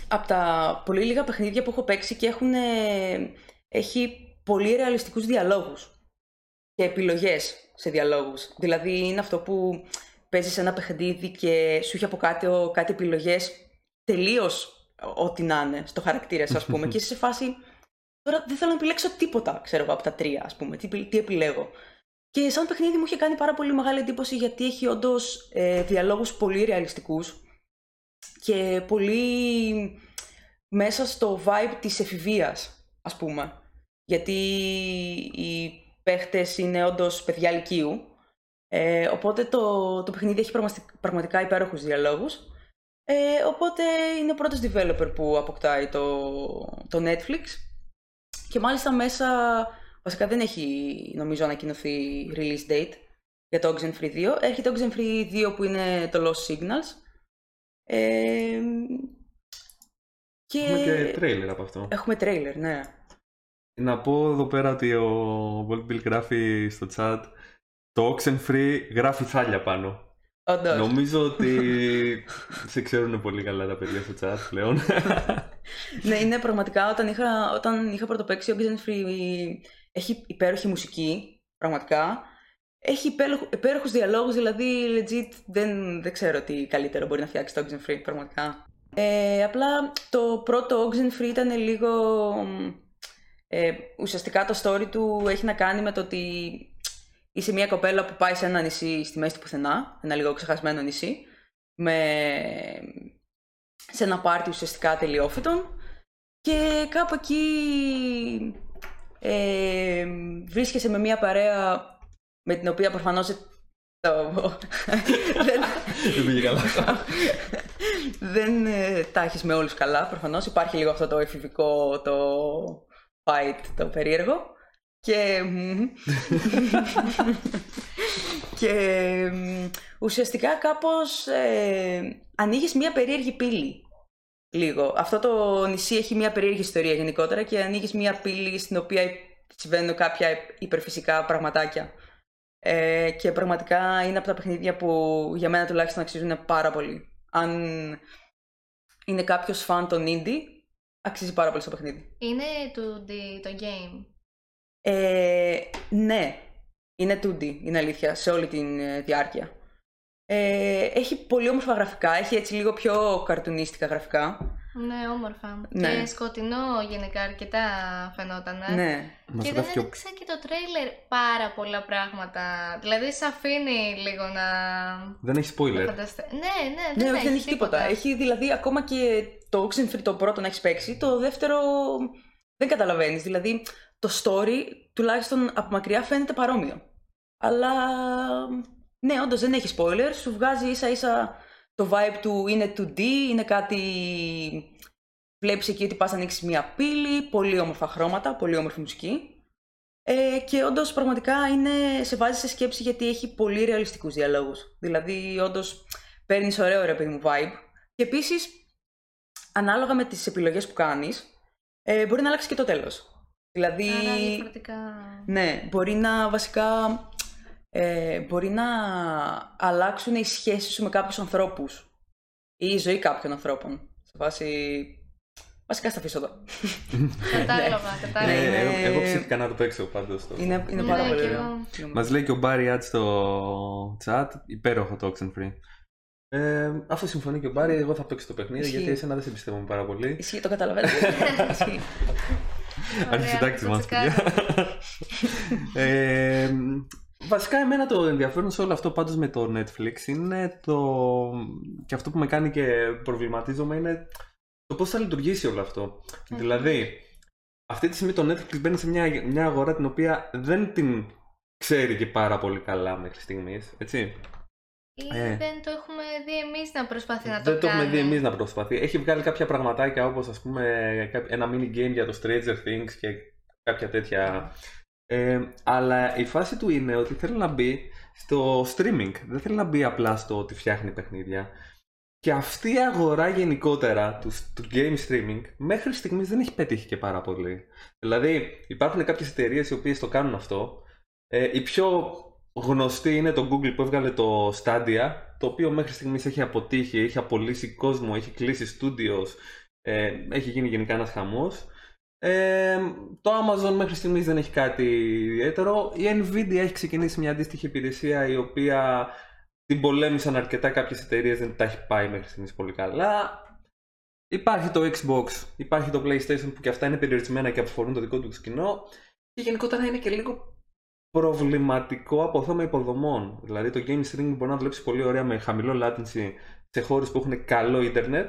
από τα πολύ λίγα παιχνίδια που έχω παίξει και έχουν, έχει πολύ ρεαλιστικούς διαλόγους και επιλογές σε διαλόγους. Δηλαδή είναι αυτό που παίζεις ένα παιχνίδι και σου έχει από κάτι, κάτι επιλογές τελείως ό,τι να είναι στο χαρακτήρα σου, ας πούμε, και είσαι σε φάση. Τώρα δεν θέλω να επιλέξω τίποτα, ξέρω εγώ, από τα τρία, ας πούμε. Τι, τι επιλέγω. Και σαν παιχνίδι μου είχε κάνει πάρα πολύ μεγάλη εντύπωση γιατί έχει όντως ε, διαλόγους πολύ ρεαλιστικούς και πολύ μέσα στο vibe της εφηβείας, ας πούμε. Γιατί οι παίχτες είναι όντως παιδιά λυκείου. Ε, οπότε το, το παιχνίδι έχει πραγματικά υπέροχους διαλόγους ε, οπότε είναι ο πρώτος developer που αποκτάει το, το Netflix και μάλιστα μέσα, βασικά δεν έχει νομίζω ανακοινωθεί release date για το Oxenfree 2. Έρχεται το Oxenfree 2 που είναι το Lost Signals. Ε, και... Έχουμε και τρέιλερ από αυτό. Έχουμε τρέιλερ, ναι. Να πω εδώ πέρα ότι ο Volt Bill γράφει στο chat το Oxenfree γράφει θάλια πάνω. Όντως. Νομίζω ότι σε ξέρουν πολύ καλά τα παιδιά στο chat πλέον. ναι, είναι πραγματικά όταν είχα, όταν είχα πρωτοπαίξει ο Free έχει υπέροχη μουσική, πραγματικά. Έχει υπέροχους διαλόγους, δηλαδή legit δεν, δεν ξέρω τι καλύτερο μπορεί να φτιάξει το Free, πραγματικά. Ε, απλά το πρώτο Free ήταν λίγο... Ε, ουσιαστικά το story του έχει να κάνει με το ότι Είσαι μια κοπέλα που πάει σε ένα νησί στη μέση του πουθενά, ένα λίγο ξεχασμένο νησί, με... σε ένα πάρτι ουσιαστικά τελειόφυτων και κάπου εκεί ε, βρίσκεσαι με μια παρέα με την οποία προφανώς το... δεν πήγε καλά. δεν ε, τα έχεις με όλους καλά, προφανώς. Υπάρχει λίγο αυτό το εφηβικό, το fight, το περίεργο. Και, και ουσιαστικά κάπως ε, ανοίγεις μια περίεργη πύλη. Λίγο. Αυτό το νησί έχει μια περίεργη ιστορία γενικότερα και ανοίγεις μια πύλη στην οποία συμβαίνουν κάποια υπερφυσικά πραγματάκια. Ε, και πραγματικά είναι από τα παιχνίδια που για μένα τουλάχιστον αξίζουν πάρα πολύ. Αν είναι κάποιος φαν των indie, αξίζει πάρα πολύ στο παιχνίδι. Είναι το, το game. Ε, ναι, είναι 2D, είναι αλήθεια, σε όλη τη ε, διάρκεια. Ε, έχει πολύ όμορφα γραφικά, έχει έτσι λίγο πιο καρτουνίστικα γραφικά. Ναι, όμορφα. Ναι. Και σκοτεινό γενικά αρκετά φαινόταν. Ναι. Και δεν έδειξε και το τρέιλερ πάρα πολλά πράγματα. Δηλαδή σε αφήνει λίγο να... Δεν έχει spoiler. Ναι, ναι, δεν, ναι, έχει, δεν έχει τίποτα. Έχει δηλαδή ακόμα και το Oxenfree το πρώτο να έχεις παίξει, το δεύτερο δεν καταλαβαίνεις. Δηλαδή το story τουλάχιστον από μακριά φαίνεται παρόμοιο. Αλλά ναι, όντως δεν έχει spoiler, σου βγάζει ίσα ίσα το vibe του είναι 2D, είναι κάτι... Βλέπεις εκεί ότι πας να ανοίξεις μια πύλη, πολύ όμορφα χρώματα, πολύ όμορφη μουσική. Ε, και όντως πραγματικά είναι, σε βάζει σε σκέψη γιατί έχει πολύ ρεαλιστικούς διαλόγους. Δηλαδή όντως παίρνεις ωραίο ρε παιδί μου vibe. Και επίσης, ανάλογα με τις επιλογές που κάνεις, ε, μπορεί να αλλάξει και το τέλος. Δηλαδή, Άρα διαφορετικά... Ναι, μπορεί να βασικά ε, μπορεί να αλλάξουν οι σχέσεις σου με κάποιους ανθρώπους ή η ζωή κάποιων ανθρώπων. Σε βάση... Βασικά στα αφήσω εδώ. Κατάλαβα, Ναι, κατάλαβα. εγώ, εγώ ψήθηκα να το παίξω πάντως. Το... Είναι, είναι Ναι, πάρα και πολύ εγώ. ωραίο. Μας λέει και ο Μπάρι Άτς στο chat, υπέροχο το Oxenfree. Ε, αφού συμφωνεί και ο Μπάρι, εγώ θα παίξω το παιχνίδι, Ισχύει. γιατί εσένα δεν σε πιστεύω πάρα πολύ. Ισχύει, το καταλαβαίνω. Ισχύει. Αρχισυντάκτης Ωραία, μας, το παιδιά. Ε, βασικά, εμένα το ενδιαφέρον σε όλο αυτό πάντως με το Netflix είναι το. και αυτό που με κάνει και προβληματίζομαι είναι το πώς θα λειτουργήσει όλο αυτό. Μμμ. Δηλαδή, αυτή τη στιγμή το Netflix μπαίνει σε μια, μια αγορά την οποία δεν την ξέρει και πάρα πολύ καλά μέχρι στιγμής. Έτσι. Ή Ε. δεν το έχουμε δει εμείς να προσπαθεί να το Δεν το κάνει. έχουμε δει εμείς να προσπαθεί. Έχει βγάλει κάποια πραγματάκια όπως ας πούμε κά- ένα mini game για το Stranger Things και κάποια τέτοια. Ε, αλλά η φάση του είναι ότι θέλει να μπει στο streaming. Δεν θέλει να μπει απλά στο ότι φτιάχνει παιχνίδια. Και αυτή η αγορά γενικότερα του, του game streaming μέχρι στιγμής δεν έχει πετύχει και πάρα πολύ. Δηλαδή υπάρχουν κάποιες εταιρείες οι οποίες το κάνουν αυτό. Ε, η πιο γνωστή είναι το Google που έβγαλε το Stadia, το οποίο μέχρι στιγμής έχει αποτύχει, έχει απολύσει κόσμο, έχει κλείσει studios, ε, έχει γίνει γενικά ένας χαμός. Ε, το Amazon μέχρι στιγμής δεν έχει κάτι ιδιαίτερο. Η Nvidia έχει ξεκινήσει μια αντίστοιχη υπηρεσία η οποία την πολέμησαν αρκετά κάποιες εταιρείες δεν τα έχει πάει μέχρι στιγμής πολύ καλά. Υπάρχει το Xbox, υπάρχει το PlayStation που και αυτά είναι περιορισμένα και αφορούν το δικό του κοινό. Και γενικότερα είναι και λίγο προβληματικό από θέμα υποδομών. Δηλαδή το game streaming μπορεί να δουλέψει πολύ ωραία με χαμηλό latency σε χώρες που έχουν καλό ίντερνετ.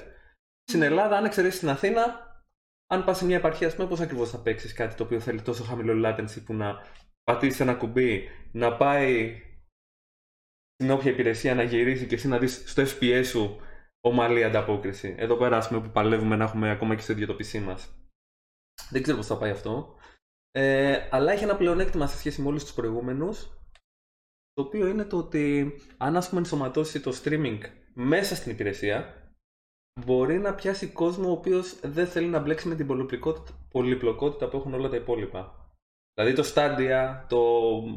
Στην Ελλάδα, αν εξαιρέσεις την Αθήνα, αν πας σε μια επαρχία, ας πούμε, πώς ακριβώς θα παίξεις κάτι το οποίο θέλει τόσο χαμηλό latency που να πατήσεις ένα κουμπί, να πάει στην όποια υπηρεσία να γυρίσει και εσύ να δεις στο FPS σου ομαλή ανταπόκριση. Εδώ πέρα, ας πούμε, που παλεύουμε να έχουμε ακόμα και στο ίδιο το PC μας. Δεν ξέρω πώς θα πάει αυτό. Ε, αλλά έχει ένα πλεονέκτημα σε σχέση με όλους τους προηγούμενους. Το οποίο είναι το ότι αν ας πούμε ενσωματώσει το streaming μέσα στην υπηρεσία, μπορεί να πιάσει κόσμο ο οποίος δεν θέλει να μπλέξει με την πολυπλοκότητα που έχουν όλα τα υπόλοιπα. Δηλαδή το Stadia, το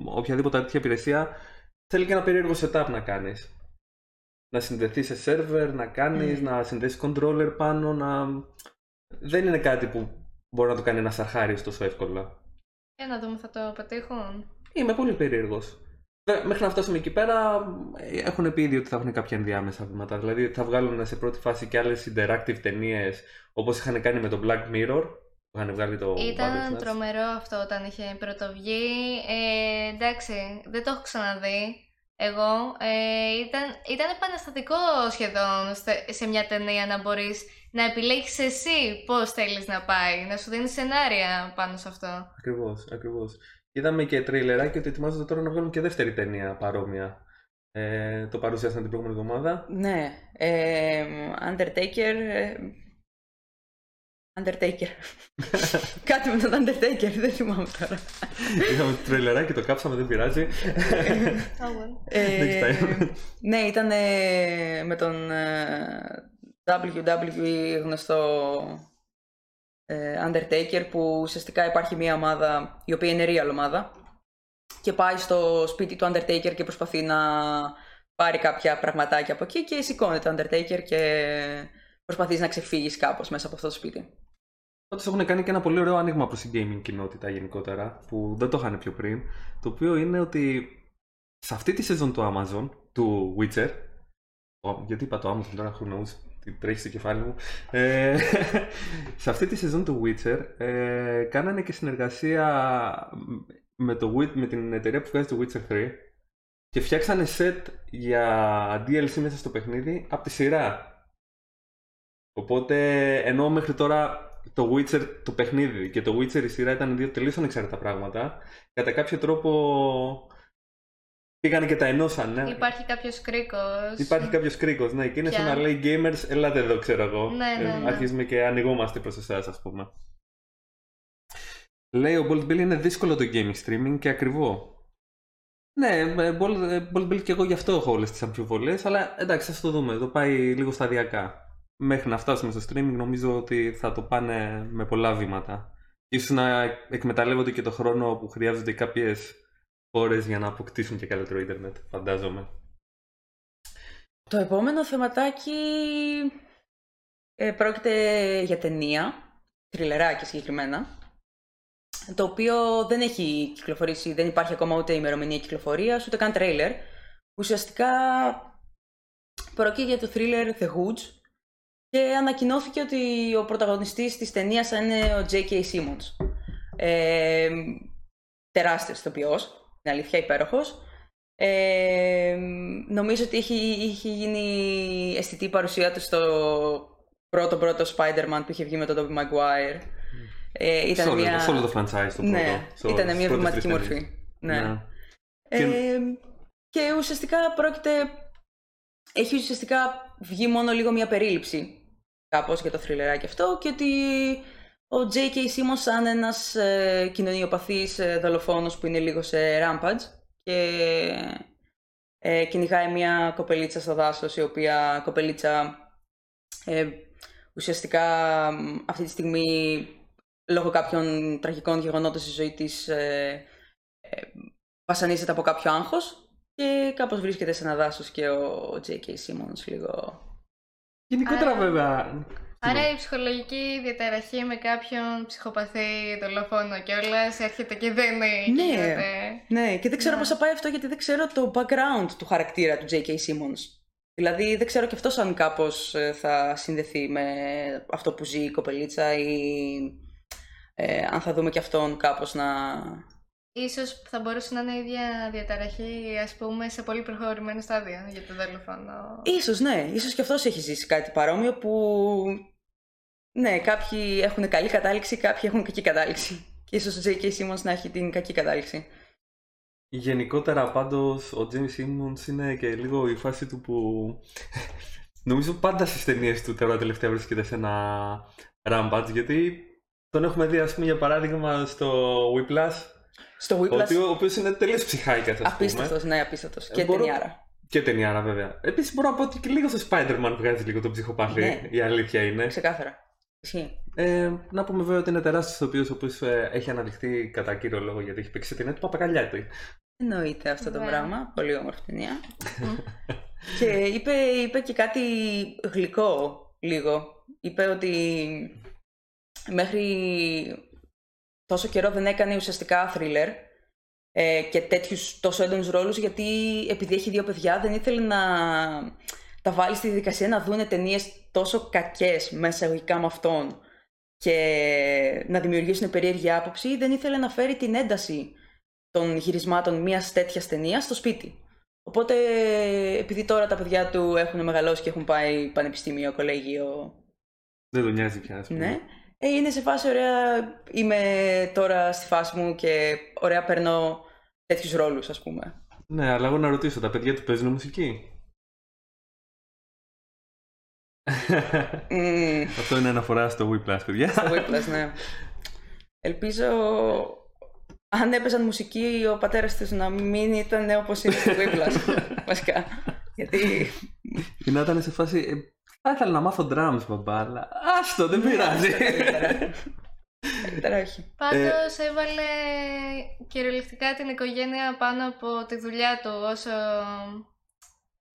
οποιαδήποτε τέτοια υπηρεσία, θέλει και ένα περίεργο setup να κάνεις. Να συνδεθεί σε server, να κάνεις, mm. να συνδέσεις controller πάνω, να... Δεν είναι κάτι που μπορεί να το κάνει ένας αρχάριος τόσο εύκολα. Για να δούμε, θα το πετύχουν. Είμαι πολύ περίεργος. Μέχρι να φτάσουμε εκεί πέρα, έχουν πει ήδη ότι θα έχουν κάποια ενδιάμεσα βήματα. Δηλαδή θα βγάλουν σε πρώτη φάση και άλλες interactive ταινίες όπως είχαν κάνει με το Black Mirror. Που είχαν βγάλει το Ήταν τρομερό αυτό όταν είχε πρωτοβγεί. Ε, εντάξει, δεν το έχω ξαναδεί. Εγώ ε, ήταν, ήταν επαναστατικό σχεδόν σε μια ταινία να μπορείς να επιλέγεις εσύ πώς θέλεις να πάει, να σου δίνει σενάρια πάνω σε αυτό. Ακριβώς, ακριβώς. Είδαμε και τρέιλεράκι ότι ετοιμάζονται τώρα να βγάλουν και δεύτερη ταινία παρόμοια. Ε, το παρουσιάσαν την προηγούμενη εβδομάδα. Ναι. Ε, Undertaker. Ε, Undertaker. Κάτι με τον Undertaker, δεν θυμάμαι τώρα. Είχαμε το τρελεράκι, το κάψαμε, δεν πειράζει. ε, ναι, ήταν με τον WWE γνωστό ε, Undertaker που ουσιαστικά υπάρχει μια ομάδα η οποία είναι real ομάδα και πάει στο σπίτι του Undertaker και προσπαθεί να πάρει κάποια πραγματάκια από εκεί και σηκώνεται ο Undertaker και προσπαθείς να ξεφύγεις κάπως μέσα από αυτό το σπίτι. Πάντω έχουν κάνει και ένα πολύ ωραίο άνοιγμα προς την gaming κοινότητα γενικότερα, που δεν το είχαν πιο πριν. Το οποίο είναι ότι σε αυτή τη σεζόν του Amazon, του Witcher. γιατί είπα το Amazon τώρα, who knows, τι τρέχεις στο κεφάλι μου. Ε, σε αυτή τη σεζόν του Witcher ε, κάνανε και συνεργασία με, το, με την εταιρεία που βγάζει το Witcher 3 και φτιάξανε set για DLC μέσα στο παιχνίδι από τη σειρά. Οπότε ενώ μέχρι τώρα το Witcher το παιχνίδι και το Witcher η σειρά ήταν δύο τελείως ανεξάρτητα πράγματα, κατά κάποιο τρόπο πήγανε και τα ενώσαν. Ναι. Υπάρχει κάποιος κρίκος. Υπάρχει κάποιος κρίκος, ναι. Και είναι σαν να λέει gamers, ελάτε εδώ, ξέρω εγώ. Ναι, ναι, ναι. Αρχίζουμε και ανοιγόμαστε προς εσάς, ας πούμε. Λέει ο Bold Bill είναι δύσκολο το gaming streaming και ακριβό. Ναι, Bold Bill και εγώ γι' αυτό έχω όλες τις αμφιβολίες, αλλά εντάξει, ας το δούμε. Το πάει λίγο σταδιακά. Μέχρι να φτάσουμε στο streaming, νομίζω ότι θα το πάνε με πολλά βήματα. Ίσως να εκμεταλλεύονται και το χρόνο που χρειάζονται κάποιες ώρες για να αποκτήσουν και καλύτερο ίντερνετ, φαντάζομαι. Το επόμενο θεματάκι ε, πρόκειται για ταινία, τριλεράκι συγκεκριμένα, το οποίο δεν έχει κυκλοφορήσει, δεν υπάρχει ακόμα ούτε ημερομηνία κυκλοφορίας, ούτε καν τρέιλερ. Ουσιαστικά πρόκειται για το thriller The Hoods και ανακοινώθηκε ότι ο πρωταγωνιστής της ταινίας θα είναι ο J.K. Simmons. Ε, τεράστιος ηθοποιός, είναι αλήθεια υπέροχος. Ε, νομίζω ότι είχε, γίνει αισθητή η παρουσία του στο πρώτο πρώτο Spider-Man που είχε βγει με τον Tobey Maguire. Ε, ήταν σε, μια... όλο το franchise το ναι, πρώτο. ήταν μια βηματική μορφή. Ναι. ναι. Ε, και... και ουσιαστικά πρόκειται... Έχει ουσιαστικά βγει μόνο λίγο μια περίληψη κάπως για το θρυλεράκι αυτό και ότι ο J.K. Simmons σαν ένας ε, κοινωνιοπαθής ε, δολοφόνος που είναι λίγο σε rampage και ε, κυνηγάει μια κοπελίτσα στο δάσος η οποία κοπελίτσα ε, ουσιαστικά μ, αυτή τη στιγμή λόγω κάποιων τραγικών γεγονότων στη ζωή της ε, ε, βασανίζεται από κάποιο άγχος και κάπως βρίσκεται σε ένα δάσος και ο J.K. Simmons λίγο... Γενικότερα Άρα- βέβαια. Άρα η ψυχολογική διαταραχή με κάποιον ψυχοπαθή δολοφόνο κιόλα έρχεται και δεν Ναι. γίνεται. Ναι, και δεν ξέρω Ναι. πώς θα πάει αυτό γιατί δεν ξέρω το background του χαρακτήρα του J.K. Simmons. Δηλαδή δεν ξέρω και αυτός αν κάπως ε, θα συνδεθεί με αυτό που ζει η κοπελίτσα ή ε, αν θα δούμε και αυτόν κάπως να... Ίσως θα μπορούσε να είναι η ίδια διαταραχή, ας πούμε, σε πολύ προχωρημένο στάδιο για τον δολοφόνο. Ίσως ναι, ίσως και αυτός έχει ζήσει κάτι παρόμοιο που ναι, κάποιοι έχουν καλή κατάληξη, κάποιοι έχουν κακή κατάληξη. Και ίσως ο J.K. Simmons να έχει την κακή κατάληξη. Γενικότερα πάντως ο James Simmons είναι και λίγο η φάση του που νομίζω πάντα στις ταινίες του τώρα τελευταία βρίσκεται σε ένα rampage γιατί τον έχουμε δει ας πούμε για παράδειγμα στο Whiplash Στο Whiplash, ότι ο, ο οποίος είναι τελείως ψυχάικας ας πούμε απίστευτος, ναι, απίστευτος. Ε, και μπορώ- ταινιάρα. και ταινιάρα βέβαια επίσης μπορώ να πω ότι και λίγο στο Spider-Man βγάζει λίγο τον ψυχοπάθη Ναι. η αλήθεια είναι Ξεκάθαρα. Ισχύει. ε, να πούμε βέβαια ότι είναι τεράστιος ηθοποιός ο οποίος ε, έχει αναδειχθεί κατά κύριο λόγο γιατί έχει παίξει σε ταινία του Παπακαλιάτη Εννοείται αυτό το Ναι. πράγμα. Πολύ όμορφη ταινία. και είπε, είπε και κάτι γλυκό λίγο. Είπε ότι μέχρι τόσο καιρό δεν έκανε ουσιαστικά thriller ε, και τέτοιους τόσο έντονους ρόλους γιατί επειδή έχει δύο παιδιά δεν ήθελε να τα βάλει στη διαδικασία να δούνε ταινίες τόσο κακές μέσα εγωγικά με αυτόν και να δημιουργήσουν περίεργη άποψη δεν ήθελε να φέρει την ένταση των γυρισμάτων μιας τέτοιας ταινίας στο σπίτι. Οπότε, επειδή τώρα τα παιδιά του έχουν μεγαλώσει και έχουν πάει πανεπιστήμιο, κολέγιο, δεν τον νοιάζει πια ας πούμε ναι, ε, είναι σε φάση ωραία, είμαι τώρα στη φάση μου και ωραία παίρνω τέτοιους ρόλους, ας πούμε. Ναι, αλλά εγώ να ρωτήσω, τα παιδιά του παίζουν μουσική; Μμμ, Αυτό είναι αναφορά στο Whiplash, παιδιά. στο Whiplash, ναι. Ελπίζω, αν έπαιζαν μουσική, ο πατέρας τους να μην ήταν όπως είναι στο Whiplash, βασικά. Γιατί Και να ήταν σε φάση. ε, Θα ήθελα να μάθω drums, μπαμπά, αλλά άστο, δεν πειράζει. καλύτερα. Καλύτερα όχι. Πάντως έβαλε κυριολεκτικά την οικογένεια πάνω από τη δουλειά του όσο...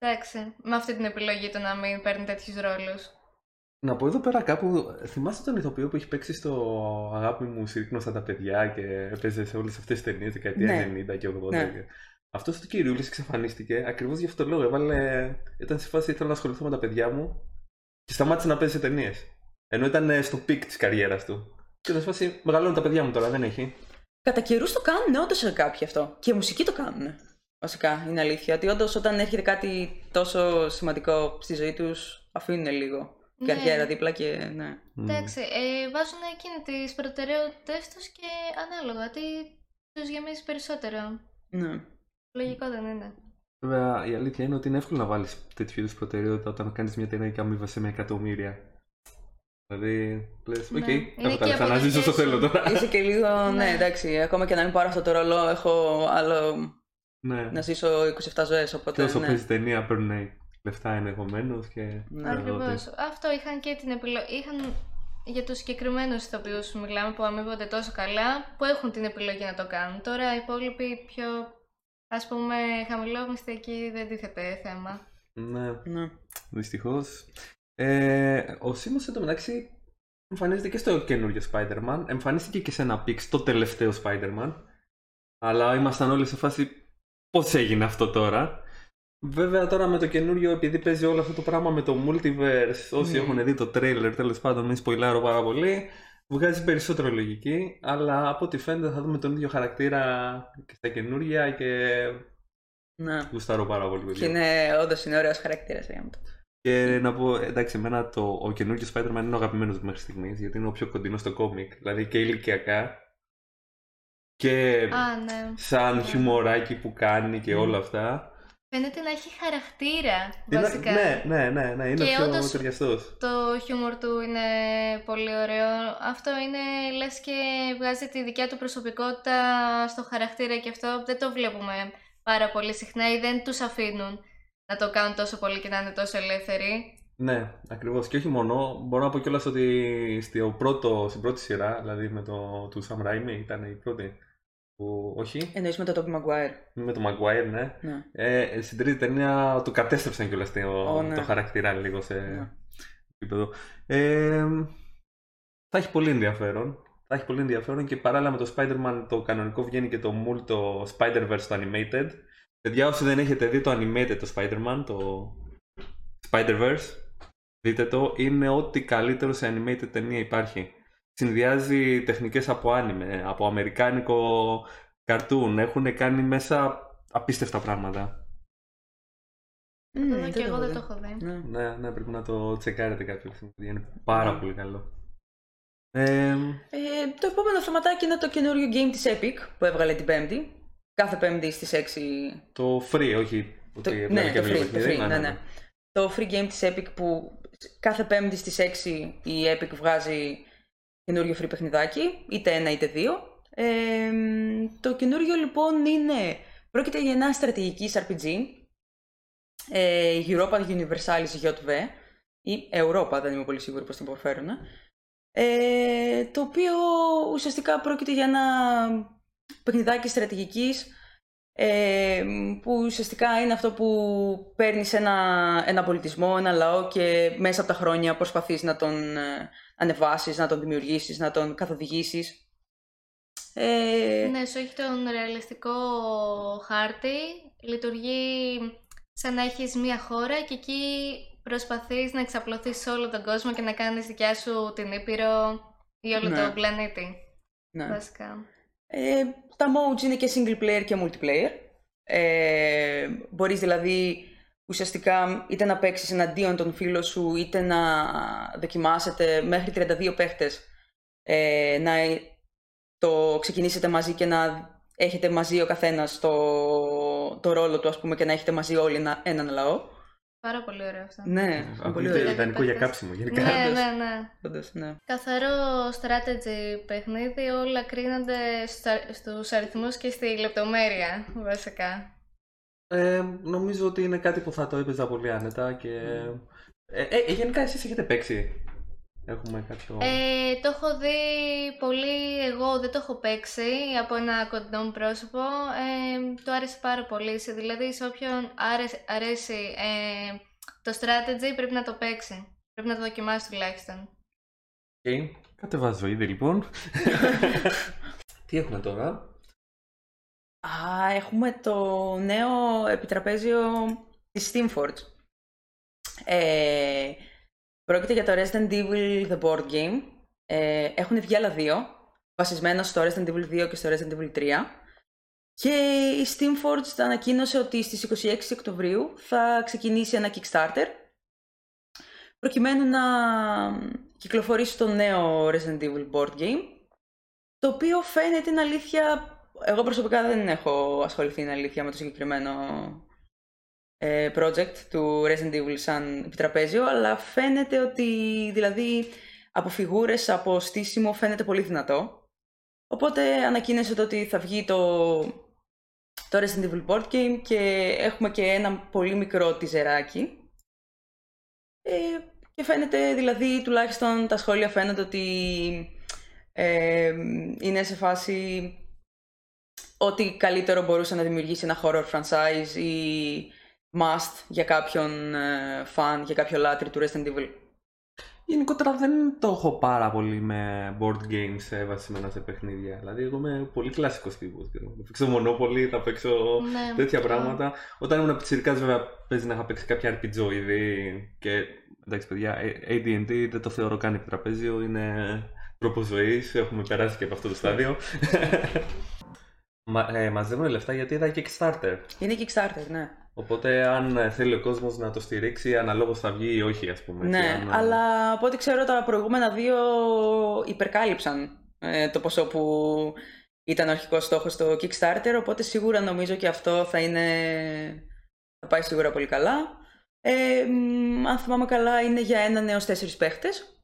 Εντάξει, με αυτή την επιλογή του να μην παίρνει τέτοιους ρόλους. να πω εδώ πέρα κάπου. Θυμάστε τον ηθοποιό που έχει παίξει στο Αγάπη μου, συρρίκνωσα τα παιδιά και έπαιζε σε όλες αυτές τις ταινίες δεκαετία Ναι. 90 και 80. Ναι. Και... Αυτός ο κυριούλης εξαφανίστηκε ακριβώς για αυτό το λόγο. Έβαλε... Ήταν σε φάση ήθελα να ασχοληθώ με τα παιδιά μου και σταμάτησε να παίζει σε ταινίες. Ενώ ήταν ε, στο peak της καριέρας του. Και ήταν σε φάση μεγαλώνουν τα παιδιά μου τώρα, δεν έχει. Κατά καιρούς το κάνουν όντως κάποιοι αυτό. Και μουσική το κάνουν. Βασικά είναι αλήθεια. Ότι όντως όταν έρχεται κάτι τόσο σημαντικό στη ζωή τους, αφήνουν λίγο. Ναι. Καριέρα δίπλα και ναι. Εντάξει, ε, βάζουν εκείνη τις προτεραιότητες τους και ανάλογα τι τους γεμίζει περισσότερο. ναι. Λογικό δεν είναι. Βέβαια, η αλήθεια είναι ότι είναι εύκολο να βάλεις τέτοιου είδους προτεραιότητα όταν κάνεις μια ταινία και αμείβεσαι με εκατομμύρια. Δηλαδή, λες, οκ, Ναι. Είναι έχω τα και λεφτά να ζήσω όσο αποδοχές θέλω σου. τώρα. Είσαι και λίγο, ναι, Ναι. εντάξει, ακόμα και να μην πάρω αυτό το ρόλο, έχω άλλο ναι. να ζήσω 27 ζωές. Και Οπότε. όσο ναι. παίζει ταινία παίρνουν λεφτά ενδεχομένω και. Ναι. Ακριβώς. Αυτό είχαν και την επιλογή. Είχαν για τους συγκεκριμένους ηθοποιούς που μιλάμε που αμείβονται τόσο καλά που έχουν την επιλογή να το κάνουν. Τώρα οι υπόλοιποι πιο ας πούμε χαμηλόμισθοι δεν τίθεται θέμα. Ναι, Ναι. δυστυχώς. Ε, ο Σίμως εντωμεταξύ εμφανίζεται και στο καινούριο Spider-Man. Εμφανίστηκε και σε ένα πίξ το τελευταίο Spider-Man. Αλλά ήμασταν όλοι σε φάση πώς έγινε αυτό τώρα; Βέβαια τώρα με το καινούριο, επειδή παίζει όλο αυτό το πράγμα με το multiverse, όσοι Ναι. έχουν δει το trailer τέλος πάντων, μην σποιλάρω πάρα πολύ, βγάζει περισσότερο λογική, αλλά από ό,τι φαίνεται θα δούμε τον ίδιο χαρακτήρα και στα καινούρια και ναι. γουστάρω πάρα πολύ. Και παιδιά. είναι, όντως είναι ωραίος χαρακτήρας. Και να πω, εντάξει, εμένα το, ο καινούργιο Spider-Man είναι ο αγαπημένος μου μέχρι στιγμής, γιατί είναι ο πιο κοντινός στο κόμικ. Δηλαδή και ηλικιακά και Α, ναι. σαν Ναι. χιουμοράκι που κάνει και όλα αυτά. Φαίνεται να έχει χαρακτήρα Είναι- βασικά. ναι, ναι, ναι, ναι, είναι Και πιο όντως- ταιριαστός. Το χιούμορ του είναι πολύ ωραίο. Αυτό είναι λες και βγάζει τη δικιά του προσωπικότητα στο χαρακτήρα και αυτό δεν το βλέπουμε πάρα πολύ συχνά ή δεν τους αφήνουν να το κάνουν τόσο πολύ και να είναι τόσο ελεύθεροι. Ναι, ακριβώς. Και όχι μόνο. Μπορώ να πω κιόλας ότι στο πρώτο, στην πρώτη σειρά, δηλαδή με το του Sam Raimi, ήταν η πρώτη. Που, όχι. Εννοείς με το Tobey Maguire. Με το Maguire, ναι. Ναι. Ε, στην τρίτη ταινία του κατέστρεψαν κιόλας το, Ω, ναι. το χαρακτήρα λίγο σε Ναι. επίπεδο. Ε, θα έχει πολύ ενδιαφέρον. Θα έχει πολύ ενδιαφέρον και παράλληλα με το Spider-Man το κανονικό βγαίνει και το μουλ το Spider-Verse το Animated. Παιδιά, όσοι δεν έχετε δει το Animated το Spider-Man, το Spider-Verse, δείτε το. Είναι ό,τι καλύτερο σε animated ταινία υπάρχει. Συνδυάζει τεχνικές από άνιμε, από αμερικάνικο cartoon. Έχουν κάνει μέσα απίστευτα πράγματα. Μμμ, Το δω και εγώ δεν δει. το έχω δει. Ναι. Ναι, ναι, πρέπει να το τσεκάρετε κάποια στιγμή. Είναι πάρα Ναι. πολύ καλό. Ε, Ε, το επόμενο θεματάκι είναι το καινούριο game της Epic που έβγαλε την Πέμπτη. Κάθε Πέμπτη στις 6 το free, όχι Το, ότι ναι, έβγαλε το καινούριο free, το παιχνίδι. free, ναι, ναι. Το free game της Epic που κάθε πέμπτη στις 6 η Epic βγάζει καινούριο free παιχνιδάκι, είτε ένα είτε δύο. Ε, το καινούριο λοιπόν είναι, πρόκειται για ένα στρατηγικής RPG, ε, Europa Universalis JV, ή Europa, δεν είμαι πολύ σίγουρη πώς την προφέρουν, ε, το οποίο ουσιαστικά πρόκειται για ένα παιχνιδάκι στρατηγικής ε, που ουσιαστικά είναι αυτό που παίρνεις ένα, ένα πολιτισμό, ένα λαό και μέσα από τα χρόνια προσπαθείς να τον ε, ανεβάσεις, να τον δημιουργήσεις, να τον καθοδηγήσεις. Ε, Ναι, σου έχει τον ρεαλιστικό χάρτη, λειτουργεί σαν να έχεις μία χώρα και εκεί προσπαθείς να εξαπλωθείς σε όλο τον κόσμο και να κάνεις δικιά σου την Ήπειρο ή όλο Ναι. τον πλανήτη, ναι. βασικά. Ε, τα modes είναι και single player και multiplayer. Ε, μπορείς δηλαδή ουσιαστικά είτε να παίξεις εναντίον των φίλων σου είτε να δοκιμάσετε μέχρι 32 παίχτες ε, να το ξεκινήσετε μαζί και να έχετε μαζί ο καθένας το, το ρόλο του ας πούμε και να έχετε μαζί όλοι ένα, έναν λαό. Πάρα πολύ ωραίο αυτό. Ναι, είναι πολύ Ακούγεται ωραίο. ιδανικό για Παίκτες. κάψιμο γενικά. Ναι, όντως. ναι, ναι. Όντως, ναι. Καθαρό strategy παιχνίδι, όλα κρίνονται στα- στους αριθμούς και στη λεπτομέρεια, βασικά. Ε, νομίζω ότι είναι κάτι που θα το έπαιζα πολύ άνετα και... Ε, ε, γενικά εσείς έχετε παίξει; Έχουμε κάποιο... Ε, το έχω δει πολύ, εγώ δεν το έχω παίξει από ένα κοντινό μου πρόσωπο. Ε, το άρεσε πάρα πολύ. Σε, δηλαδή, σε όποιον άρεσε, αρέσει ε, το strategy πρέπει να το παίξει. Πρέπει να το δοκιμάσει τουλάχιστον. Okay. Κατεβάζω ήδη λοιπόν. Τι έχουμε τώρα; Α, έχουμε το νέο επιτραπέζιο της Steamforge. Ε, πρόκειται για το Resident Evil The Board Game. Ε, έχουν βγει άλλα δύο, βασισμένα στο Resident Evil 2 και στο Resident Evil 3. Και η Steamforge ανακοίνωσε ότι στις 26 Οκτωβρίου θα ξεκινήσει ένα Kickstarter προκειμένου να κυκλοφορήσει το νέο Resident Evil Board Game το οποίο φαίνεται την αλήθεια εγώ προσωπικά δεν έχω ασχοληθεί είναι αλήθεια με το συγκεκριμένο ε, project του Resident Evil σαν επιτραπέζιο, αλλά φαίνεται ότι δηλαδή από φιγούρες, από στήσιμο φαίνεται πολύ δυνατό. Οπότε ανακοίνωσε το ότι θα βγει το, το Resident Evil Board Game και έχουμε και ένα πολύ μικρό τιζεράκι. Ε, και φαίνεται δηλαδή τουλάχιστον τα σχόλια φαίνονται ότι ε, είναι σε φάση ό,τι καλύτερο μπορούσε να δημιουργήσει ένα horror franchise ή must για κάποιον ε, fan, για κάποιο λάτρη του Resident Evil. Γενικότερα δεν το έχω πάρα πολύ με board games ε, βασισμένα σε παιχνίδια. Δηλαδή, εγώ είμαι πολύ κλασικός τύπος. Θα παίξω Monopoly, θα παίξω Ναι, τέτοια και εγώ. πράγματα. Όταν ήμουν πιτσιρικάς βέβαια παίζει να είχα παίξει κάποια RPG ήδη και εντάξει παιδιά, ε, AD&D δεν το θεωρώ καν επιτραπέζιο, είναι τρόπος ζωής. έχουμε περάσει και από αυτό το στάδιο. Μα, ε, μαζεύουν λεφτά γιατί είδα Kickstarter. Είναι Kickstarter, ναι. Οπότε αν ε, θέλει ο κόσμος να το στηρίξει, αναλόγως θα βγει ή όχι ας πούμε. ναι, έτσι, αν, ε, αλλά από ό,τι ξέρω τα προηγούμενα δύο υπερκάλυψαν ε, το ποσό που ήταν ο αρχικός στόχος στο Kickstarter, οπότε σίγουρα νομίζω και αυτό θα είναι... θα πάει σίγουρα πολύ καλά. Ε, μ, αν θυμάμαι καλά είναι για έναν έως τέσσερις παίχτες.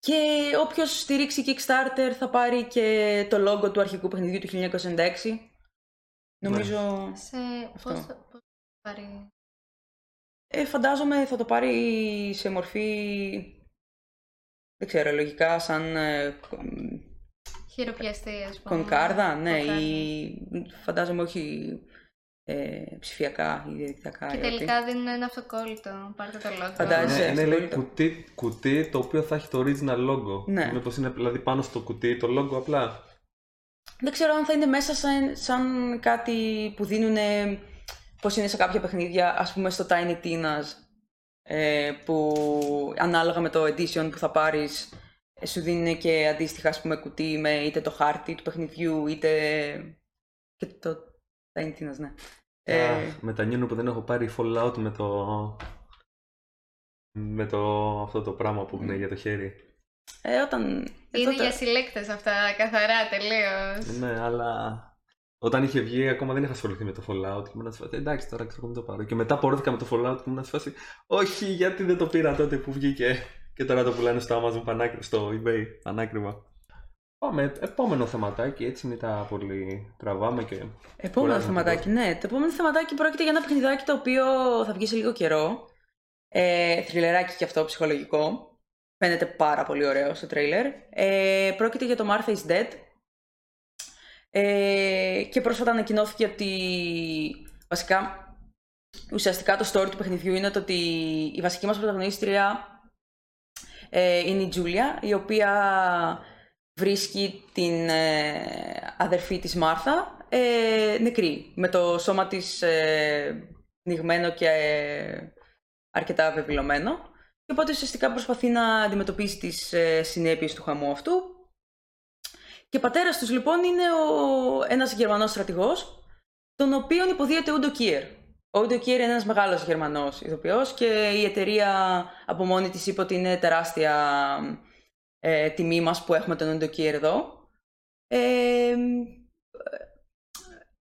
Και όποιος στηρίξει Kickstarter θα πάρει και το logo του αρχικού παιχνιδιού του 1996. Νομίζω... Σε Αυτό. πώς θα πώς θα πάρει... Ε, φαντάζομαι θα το πάρει σε μορφή, δεν ξέρω, λογικά σαν ε, Χειροπιαστή, ας πούμε. κονκάρδα, ναι, Κονκάρδα. ή φαντάζομαι όχι ε, ψηφιακά ή διαδικτυακά. Και γιατί- τελικά δίνουν ένα αυτοκόλλητο. Πάρτε το λόγο. Φαντάζεσαι. Ναι, έχεις είναι λέει το- κουτί, κουτί το οποίο θα έχει το original logo. Ναι. Μήπως είναι δηλαδή πάνω στο κουτί το logo απλά. Δεν ξέρω αν θα είναι μέσα σαν, σαν κάτι που δίνουν πώς είναι σε κάποια παιχνίδια, ας πούμε στο Tiny Tina's, ε, που ανάλογα με το edition που θα πάρεις, ε, σου δίνουν και αντίστοιχα ας πούμε κουτί με είτε το χάρτη του παιχνιδιού, είτε και το Tiny Tina's, ναι. Ε, Αχ, μετανιώνω που δεν έχω πάρει Fallout με το... Με το αυτό το πράγμα που είναι για το χέρι. ε, όταν... Είναι τότε- για συλλέκτες αυτά, καθαρά, τελείως. Ναι, αλλά όταν είχε βγει ακόμα δεν είχα ασχοληθεί με το Fallout και ήμουν σε φάση, εντάξει τώρα ξέρω μην το πάρω. Και μετά πορεύτηκα με το Fallout και ήμουν σε φάση, όχι γιατί δεν το πήρα τότε που βγήκε; Και τώρα το πουλάνε στο Amazon πανάκριβα, στο eBay πανάκριβα. Πάμε, επόμενο θεματάκι, έτσι μην τα πολύ τραβάμε και... Επόμενο Κουράζουμε θεματάκι, τον ναι. Το επόμενο θεματάκι πρόκειται για ένα παιχνιδάκι το οποίο θα βγει σε λίγο καιρό. Ε, θριλεράκι και αυτό, ψυχολογικό. Φαίνεται πάρα πολύ ωραίο στο τρέιλερ. Ε, πρόκειται για το Martha is Dead. Ε, και πρόσφατα ανακοινώθηκε ότι βασικά ουσιαστικά το story του παιχνιδιού είναι το ότι η βασική μας πρωταγωνίστρια ε, είναι η Τζούλια, η οποία βρίσκει την ε, αδερφή της Μάρθα ε, νεκρή, με το σώμα της ε, πνιγμένο και ε, αρκετά βεβαιωμένο. Και οπότε ουσιαστικά προσπαθεί να αντιμετωπίσει τις ε, συνέπειες του χαμού αυτού. Και πατέρας τους λοιπόν είναι ο, ένας Γερμανός στρατηγός, τον οποίον υποδίεται Ούντο Κίερ. Ο Ούντο Κίερ είναι ένας μεγάλος Γερμανός ηθοποιός και η εταιρεία από μόνη της είπε ότι είναι τεράστια ε, τιμή μας που έχουμε τον Ούντο Κίερ εδώ. Ε,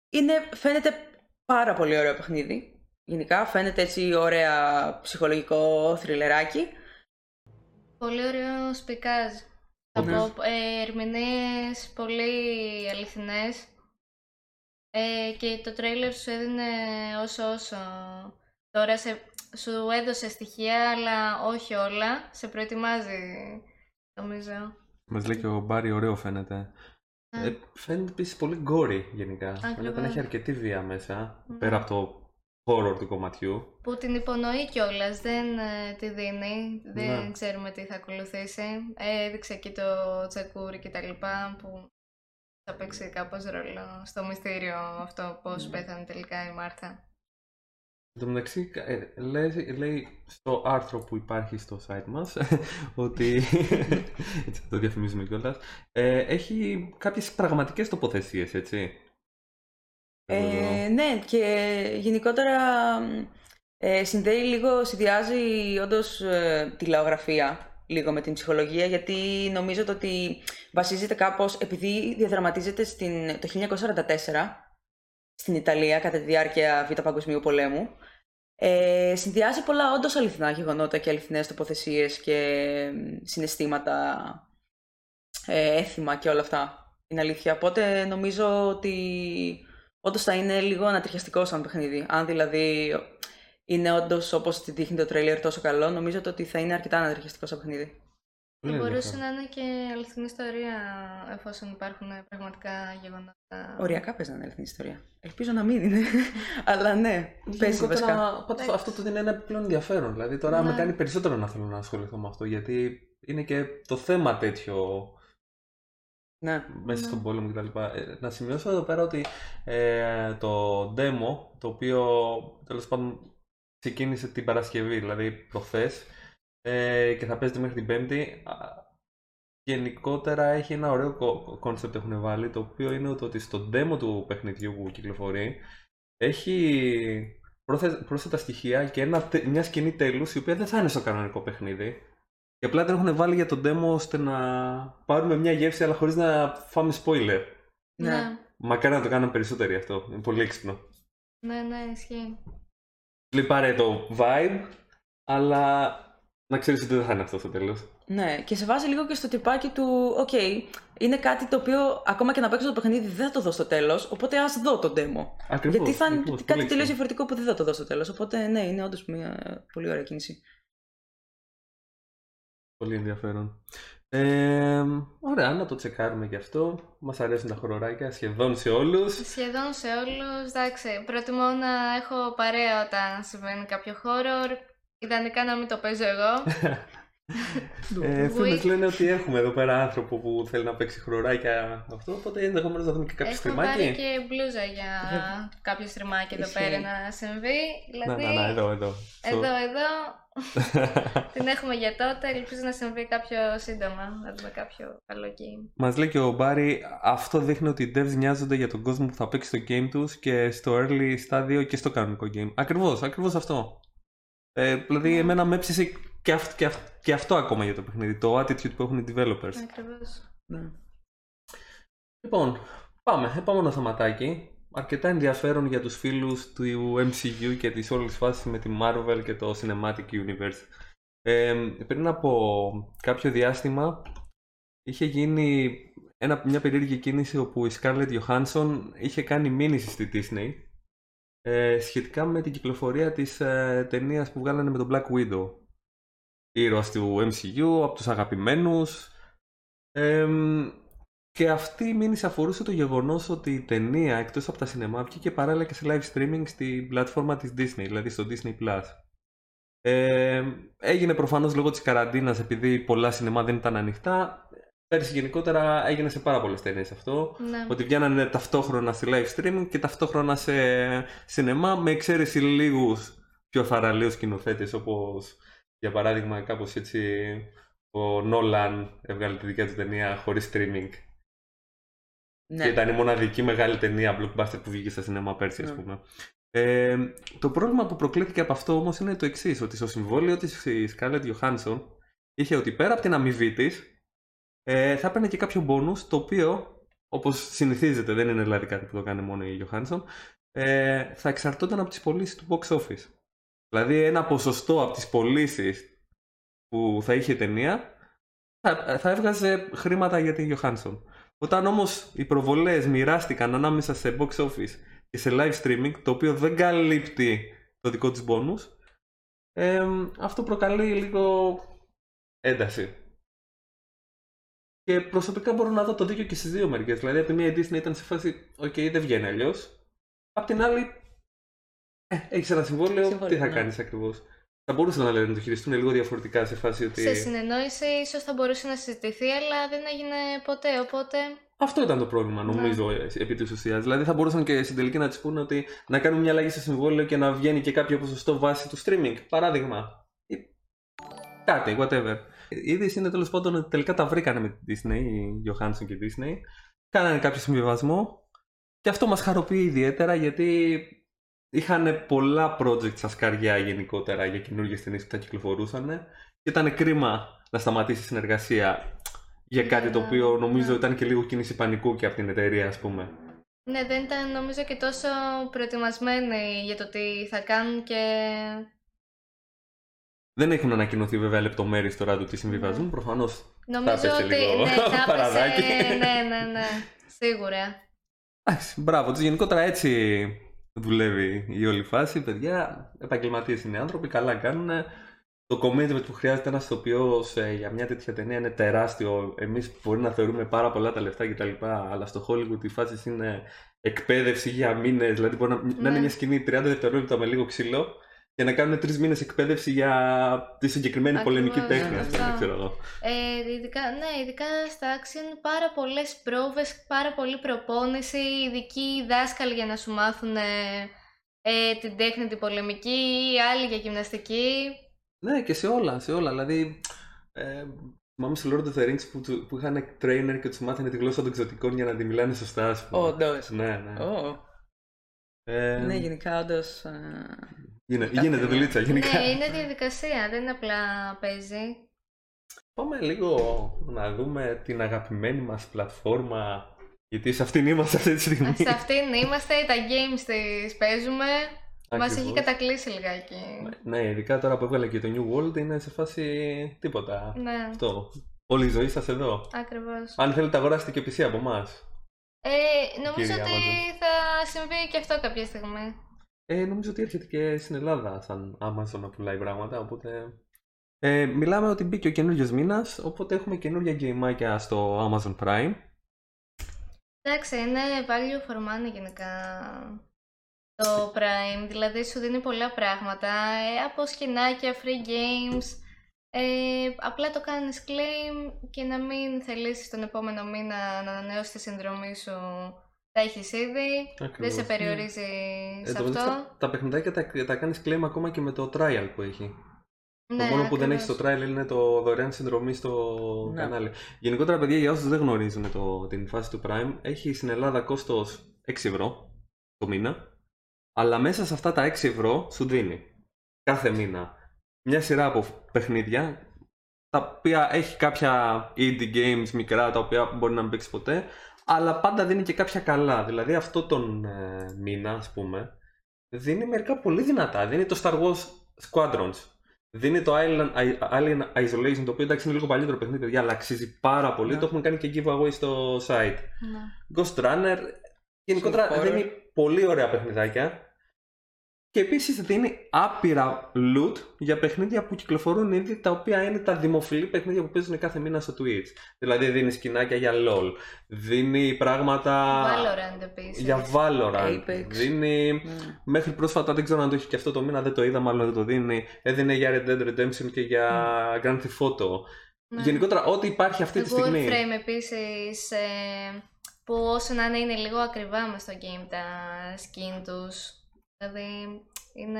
είναι, φαίνεται πάρα πολύ ωραίο παιχνίδι. Γενικά φαίνεται έτσι ωραία ψυχολογικό θριλεράκι. Πολύ ωραίο σπικάζ. Θα Ναι. πω ε, ερμηνείες πολύ αληθινές. Ε, και το τρέιλερ σου έδινε όσο όσο. Τώρα σε, σου έδωσε στοιχεία, αλλά όχι όλα. Σε προετοιμάζει, νομίζω. Μας λέει και ο Μπάρι ωραίο φαίνεται. Ναι. Ε, φαίνεται επίσης πολύ γκόρι γενικά. Φαίνεται να Ακριβώς. έχει αρκετή βία μέσα, Ναι. πέρα από το horror του κομματιού. Που την υπονοεί κιόλας, δεν ε, τη δίνει. Δεν Ναι. ξέρουμε τι θα ακολουθήσει. Ε, έδειξε εκεί το τσεκούρι και τα λοιπά που θα παίξει κάπως ρόλο στο μυστήριο αυτό πώς Ναι. πέθανε τελικά η Μάρθα. Εν τω μεταξύ, ε, λέει, λέει στο άρθρο που υπάρχει στο site μας ότι. έτσι, το διαφημίζουμε κιόλας. Ε, έχει κάποιες πραγματικές τοποθεσίες, έτσι. Ε, ναι, και γενικότερα ε, συνδέει λίγο, συνδυάζει όντως ε, τη λαογραφία λίγο με την ψυχολογία, γιατί νομίζω το ότι βασίζεται κάπως, επειδή διαδραματίζεται στην, το 1944 στην Ιταλία κατά τη διάρκεια Β' Παγκοσμίου Πολέμου, ε, συνδυάζει πολλά όντως αληθινά γεγονότα και αληθινές τοποθεσίες και ε, συναισθήματα, ε, έθιμα και όλα αυτά. Είναι αλήθεια. Οπότε νομίζω ότι όντως θα είναι λίγο ανατριχιαστικό σαν παιχνίδι. Αν δηλαδή είναι όντως όπως τη δείχνει το τρέιλερ τόσο καλό, νομίζω το ότι θα είναι αρκετά ανατριχιαστικό σαν παιχνίδι. Πολύ Θα μπορούσε ενδιαφέρον. να είναι και αληθινή ιστορία εφόσον υπάρχουν πραγματικά γεγονότα. Οριακά παίζει να είναι αληθινή ιστορία. Ελπίζω να μην είναι. Αλλά ναι, παίζει βασικά. Γενικότερα, πάντως αυτό το δίνει ένα πλέον ενδιαφέρον. Δηλαδή τώρα Ναι. με κάνει περισσότερο να θέλω να ασχοληθώ με αυτό, γιατί είναι και το θέμα τέτοιο Ναι. μέσα Ναι. στον πόλεμο κτλ. Ε, να σημειώσω εδώ πέρα ότι ε, το demo, το οποίο τέλος πάντων ξεκίνησε την Παρασκευή, δηλαδή προχθές, ε, και θα παίζεται μέχρι την Πέμπτη, α, γενικότερα έχει ένα ωραίο concept έχουν βάλει, το οποίο είναι το ότι στο demo του παιχνιδιού που κυκλοφορεί, έχει πρόθε- πρόσθετα στοιχεία και ένα, τε- μια σκηνή τέλους, η οποία δεν θα είναι στο κανονικό παιχνίδι. Και απλά την έχουν βάλει για το demo ώστε να πάρουμε μια γεύση αλλά χωρίς να φάμε spoiler. Ναι. ναι, Μακάρι να το κάνουν περισσότεροι αυτό. Είναι πολύ έξυπνο. ναι, ναι, ισχύει. Λέει πάρε το vibe, αλλά να ξέρεις ότι δεν θα είναι αυτό στο τέλος. Ναι, και σε βάζει λίγο και στο τυπάκι του, οκ, είναι κάτι το οποίο ακόμα και να παίξω το παιχνίδι δεν θα το δω στο τέλος, οπότε ας δω το demo. Ακριβώς, Γιατί θα είναι ακριβώς, κάτι πολύ τελείως έξυπνο. διαφορετικό που δεν θα το δω στο τέλος. Οπότε ναι, είναι όντως μια πολύ ωραία κίνηση. Πολύ ενδιαφέρον. Ε, ωραία, να το τσεκάρουμε και αυτό. Μας αρέσουν τα horror άκια σχεδόν σε όλους. Σχεδόν σε όλους, εντάξει, προτιμώ να έχω παρέα όταν συμβαίνει κάποιο horror. Ιδανικά να μην το παίζω εγώ. Ε, Φίλες Wii. λένε ότι έχουμε εδώ πέρα άνθρωπο που θέλει να παίξει χωροράκια αυτό, οπότε ενδεχομένως να δούμε και κάποιο Έχω πάρει στριμάκι. και μπλούζα για κάποιο στριμάκι εδώ Ισχύει. πέρα να συμβεί. Να, Δηλαδή, να, να, εδώ, εδώ. εδώ, εδώ, την έχουμε για τότε. Ελπίζω να συμβεί κάποιο σύντομα, να δούμε κάποιο καλό game. Μας λέει και ο Μπάρι, αυτό δείχνει ότι οι devs νοιάζονται για τον κόσμο που θα παίξει στο game τους και στο early στάδιο και στο κανονικό game. Ακριβώς, ακριβώς αυτό. Ε, δηλαδή, εμένα με έψησε και, αυ- και, αυ- και αυτό ακόμα για το παιχνίδι. Το attitude που έχουν οι developers. Ακριβώς. Ναι. Λοιπόν, πάμε. Επόμενο θεματάκι. Αρκετά ενδιαφέρον για τους φίλους του MCU και της όλης φάσης με τη Marvel και το Cinematic Universe. Ε, πριν από κάποιο διάστημα είχε γίνει ένα, μια περίεργη κίνηση όπου η Scarlett Johansson είχε κάνει μήνυση στη Disney ε, σχετικά με την κυκλοφορία της ε, ταινίας που βγάλανε με τον Black Widow. Ήρωας του MCU, από τους αγαπημένους. Εμ, και αυτή η μήνυση αφορούσε το γεγονός ότι η ταινία εκτός από τα σινεμά βγήκε παράλληλα και σε live streaming στην πλατφόρμα της Disney, δηλαδή στο Disney+. Plus. Ε, έγινε προφανώς λόγω της καραντίνας επειδή πολλά σινεμά δεν ήταν ανοιχτά. Πέρσι γενικότερα έγινε σε πάρα πολλές ταινίες αυτό. Ναι. Ότι βγαίνανε ταυτόχρονα στη live streaming και ταυτόχρονα σε σινεμά με εξαίρεση λίγους πιο θαραλέους σκηνοθέτες όπως για παράδειγμα κάπως έτσι ο Νόλαν έβγαλε τη δικιά του ταινία χωρίς streaming Ναι. και ήταν η μοναδική μεγάλη ταινία blockbuster που βγήκε στα σινεμά πέρσι ας Ναι. πούμε. Ε, το πρόβλημα που προκλήθηκε από αυτό όμως είναι το εξής ότι στο συμβόλαιο της η Scarlett Johansson είχε ότι πέρα από την αμοιβή της ε, θα έπαιρνε και κάποιο bonus το οποίο όπως συνηθίζεται δεν είναι δηλαδή κάτι που το κάνει μόνο η Johansson ε, θα εξαρτώταν από τις πωλήσεις του box office. Δηλαδή ένα ποσοστό από τις πωλήσεις που θα είχε η ταινία θα, θα έβγαζε χρήματα για τη Johansson. Όταν όμως οι προβολές μοιράστηκαν ανάμεσα σε box office και σε live streaming, το οποίο δεν καλύπτει το δικό της bonus, ε, αυτό προκαλεί λίγο ένταση. Και προσωπικά μπορώ να δω το δίκιο και στις δύο μεριές. Δηλαδή, από τη μία η Disney ήταν σε φάση, οκ, δεν βγαίνει αλλιώς. Απ' την άλλη, ε, έχεις ένα συμβόλαιο, τι Συμβόλαιο, θα ναι. κάνεις ακριβώς. Θα μπορούσαν να λένε να το χειριστούν λίγο διαφορετικά σε φάση ότι... Σε συνεννόηση ίσως θα μπορούσε να συζητηθεί, αλλά δεν έγινε ποτέ, οπότε... Αυτό ήταν το πρόβλημα, νομίζω, ε, επί της ουσίας. Δηλαδή, θα μπορούσαν και στην τελική να της πούνε ότι να κάνουν μια αλλαγή στο συμβόλαιο και να βγαίνει και κάποιο ποσοστό βάση του streaming. Παράδειγμα. Ή Κάτι, whatever. Η είδηση είναι τέλος πάντων ότι τελικά τα βρήκανε με τη Disney, η Johansson και η Disney. Κάνανε κάποιο συμβιβασμό. Και αυτό μας χαροποιεί ιδιαίτερα γιατί είχαν πολλά project στα σκαριά γενικότερα για καινούργιες ταινίες που θα κυκλοφορούσαν. Και ήταν κρίμα να σταματήσει η συνεργασία για κάτι το Ναι, οποίο νομίζω ναι. ήταν και λίγο κίνηση πανικού και από την εταιρεία, ας πούμε. Ναι, δεν ήταν νομίζω και τόσο προετοιμασμένοι για το τι θα κάνουν και... Δεν έχουν ανακοινωθεί βέβαια λεπτομέρειες τώρα του τι συμβιβάζουν. Ναι. Προφανώς Νομίζω έπεσε ότι λίγο ναι, θα παραδάκι. έπεσε... ναι, ναι, ναι, σίγουρα. Εντάξει, μπράβο τους. Γενικότερα έτσι δουλεύει η όλη φάση. Παιδιά, επαγγελματίες είναι οι άνθρωποι, καλά κάνουν. Το commitment που χρειάζεται ένας ηθοποιός για μια τέτοια ταινία είναι τεράστιο. Εμείς μπορεί να θεωρούμε πάρα πολλά τα λεφτά κτλ. Αλλά στο Hollywood η φάση είναι εκπαίδευση για μήνες. Δηλαδή μπορεί να, να είναι Ναι. μια σκηνή 30 δευτερόλεπτα με λίγο ξύλο και να κάνουν τρεις μήνες εκπαίδευση για τη συγκεκριμένη Ακριβώς, πολεμική τέχνη, ας αυτό. πούμε. Ξέρω εγώ. Ε, ειδικά, ναι, ειδικά στα action πάρα πολλές πρόβες, πάρα πολλή προπόνηση, ειδικοί δάσκαλοι για να σου μάθουν ε, ε, την τέχνη την πολεμική, ή άλλοι για γυμναστική. Ναι, και σε όλα, σε όλα. Δηλαδή, ε, θυμάμαι στο Lord of the Rings που, του- που είχαν trainer και τους μάθανε τη γλώσσα των εξωτικών για να τη μιλάνε σωστά, ας πούμε. Όντως. Ναι, ναι. Ω. Ε, Ναι, γενικά όντως. Γίνε- κάθε γίνεται μία. δουλίτσα, γενικά. Ναι, είναι διαδικασία, δεν είναι απλά παίζει. Πάμε λίγο να δούμε την αγαπημένη μας πλατφόρμα, γιατί σε αυτήν είμαστε αυτή τη στιγμή. Σε αυτήν είμαστε, τα games τις παίζουμε. Μας έχει Ακριβώς. κατακλείσει λιγάκι. Ναι, ειδικά τώρα που έβγαλε και το New World είναι σε φάση τίποτα. Ναι, Αυτό. Όλη η ζωή σας εδώ. ακριβώς. Αν θέλετε αγοράσετε και PC από εμάς. Ε, νομίζω Κύριε ότι Amazon. θα συμβεί και αυτό κάποια στιγμή. Ε, νομίζω ότι έρχεται και στην Ελλάδα σαν Amazon να πουλάει πράγματα, οπότε... Ε, μιλάμε ότι μπήκε ο καινούριος μήνας, οπότε έχουμε καινούργια γκέιμάκια στο Amazon Prime. Εντάξει, είναι value for money γενικά το Prime, δηλαδή σου δίνει πολλά πράγματα, ε, από σκηνάκια, free games, ε, απλά το κάνεις claim και να μην θελήσεις τον επόμενο μήνα να ανανεώσεις τη συνδρομή σου, τα έχεις ήδη, δεν Ακριβώς. σε περιορίζει Ε, σε το μεταξύ, αυτό. τα, τα παιχνιδάκια τα, τα κάνεις claim ακόμα και με το trial που έχει. Ναι, το μόνο που δεν έχεις ακριβώς. στο trial είναι το δωρεάν συνδρομή στο Ναι. κανάλι. Γενικότερα, παιδιά, για όσους δεν γνωρίζουν το, την φάση του Prime, έχει στην Ελλάδα κόστος 6 ευρώ το μήνα. Αλλά μέσα σε αυτά τα 6 ευρώ σου δίνει κάθε μήνα μια σειρά από παιχνίδια τα οποία έχει κάποια indie games μικρά τα οποία μπορεί να μην παίξεις ποτέ αλλά πάντα δίνει και κάποια καλά. Δηλαδή αυτό τον ε, μήνα ας πούμε δίνει μερικά πολύ δυνατά. Δίνει το Star Wars Squadrons. Δίνει το Alien, Alien Isolation το οποίο εντάξει είναι λίγο παλιότερο παιχνίδι παιδιά αλλά αξίζει πάρα πολύ. Ναι. Το έχουμε κάνει και giveaway στο site. Ναι. Ghost Runner. Γενικότερα Horror. δίνει πολύ ωραία παιχνιδάκια. Και επίσης δίνει άπειρα loot για παιχνίδια που κυκλοφορούν ήδη, τα οποία είναι τα δημοφιλή παιχνίδια που παίζουν κάθε μήνα στο Twitch. Δηλαδή δίνει σκηνάκια για LOL, δίνει πράγματα Valorant επίσης. για Valorant, Apex. δίνει... Ναι. Μέχρι πρόσφατα δεν ξέρω αν το έχει και αυτό το μήνα, δεν το είδα, μάλλον δεν το δίνει. Έδινε για Red Dead Redemption και για Grand Theft Auto. Ναι. Γενικότερα, ό,τι υπάρχει αυτή Το τη στιγμή. Warframe επίσης, ε, που όσο να είναι, είναι λίγο ακριβά μες στο game τα skin τους. Δηλαδή, είναι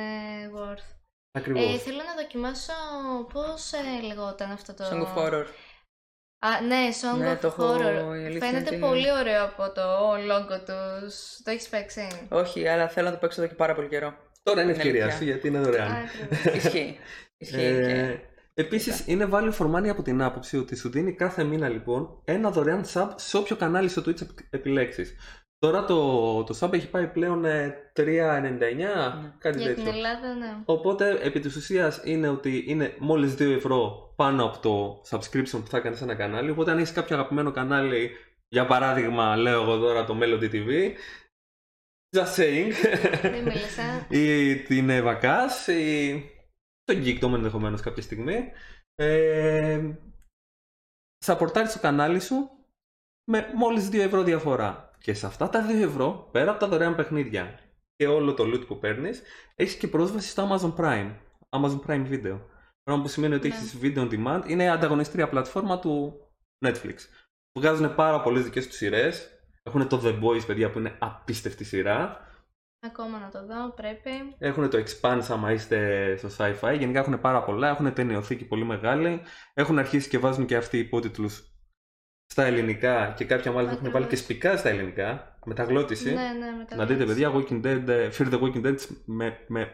worth. Ακριβώς. Ε, θέλω να δοκιμάσω πώς ε, λεγόταν αυτό το... Song of Horror. Α, ναι, Song Ναι, of το έχω- Horror. η αλήθεια Φαίνεται είναι ότι- πολύ ωραίο από το logo τους. Το έχεις παίξει; Όχι, αλλά θέλω να το παίξω εδώ και πάρα πολύ καιρό. Τώρα είναι είναι ευκαιρία αλήθεια. σου γιατί είναι δωρεάν. Α, ακριβώς. Ισχύει. Ισχύει Ε, και... Επίσης, είναι value for money από την άποψη ότι σου δίνει κάθε μήνα λοιπόν ένα δωρεάν sub σε όποιο κανάλι στο Twitch επιλέξεις. Τώρα το, το sub έχει πάει πλέον ε, 3,99, κάτι Για την τέτοιο. Ελλάδα, ναι. Οπότε, επί της ουσίας είναι ότι είναι μόλις 2 ευρώ πάνω από το subscription που θα κάνεις σε ένα κανάλι. Οπότε, αν έχεις κάποιο αγαπημένο κανάλι, για παράδειγμα, λέω εγώ τώρα το Melody TV, just saying, Δεν μίλησα. ή την Eva Cass, ή το Geekdom ενδεχομένως κάποια στιγμή. Ε, σαπορτάρεις το κανάλι σου με μόλις 2 ευρώ διαφορά. Και σε αυτά τα 2 ευρώ, πέρα από τα δωρεάν παιχνίδια και όλο το loot που παίρνεις, έχεις και πρόσβαση στο Amazon Prime. Amazon Prime Video. Πράγμα που σημαίνει ότι Ναι. έχεις video on demand. Είναι η ανταγωνιστρία πλατφόρμα του Netflix. Βγάζουν πάρα πολλές δικές τους σειρές. Έχουν το The Boys, παιδιά, που είναι απίστευτη σειρά. Ακόμα να το δω, πρέπει. Έχουν το Expanse άμα είστε στο sci-fi. Γενικά έχουν πάρα πολλά. Έχουν ταινιοθήκη πολύ μεγάλη. Έχουν αρχίσει και βάζουν και αυτοί υπότιτλους στα ελληνικά και κάποια μάλιστα έχουν βάλει και Ακριβώς. σπικά στα ελληνικά. Μεταγλώτηση. Ναι, ναι, μετά Να δείτε, παιδιά, Walking Dead, ε, Fear the Walking Dead με, με,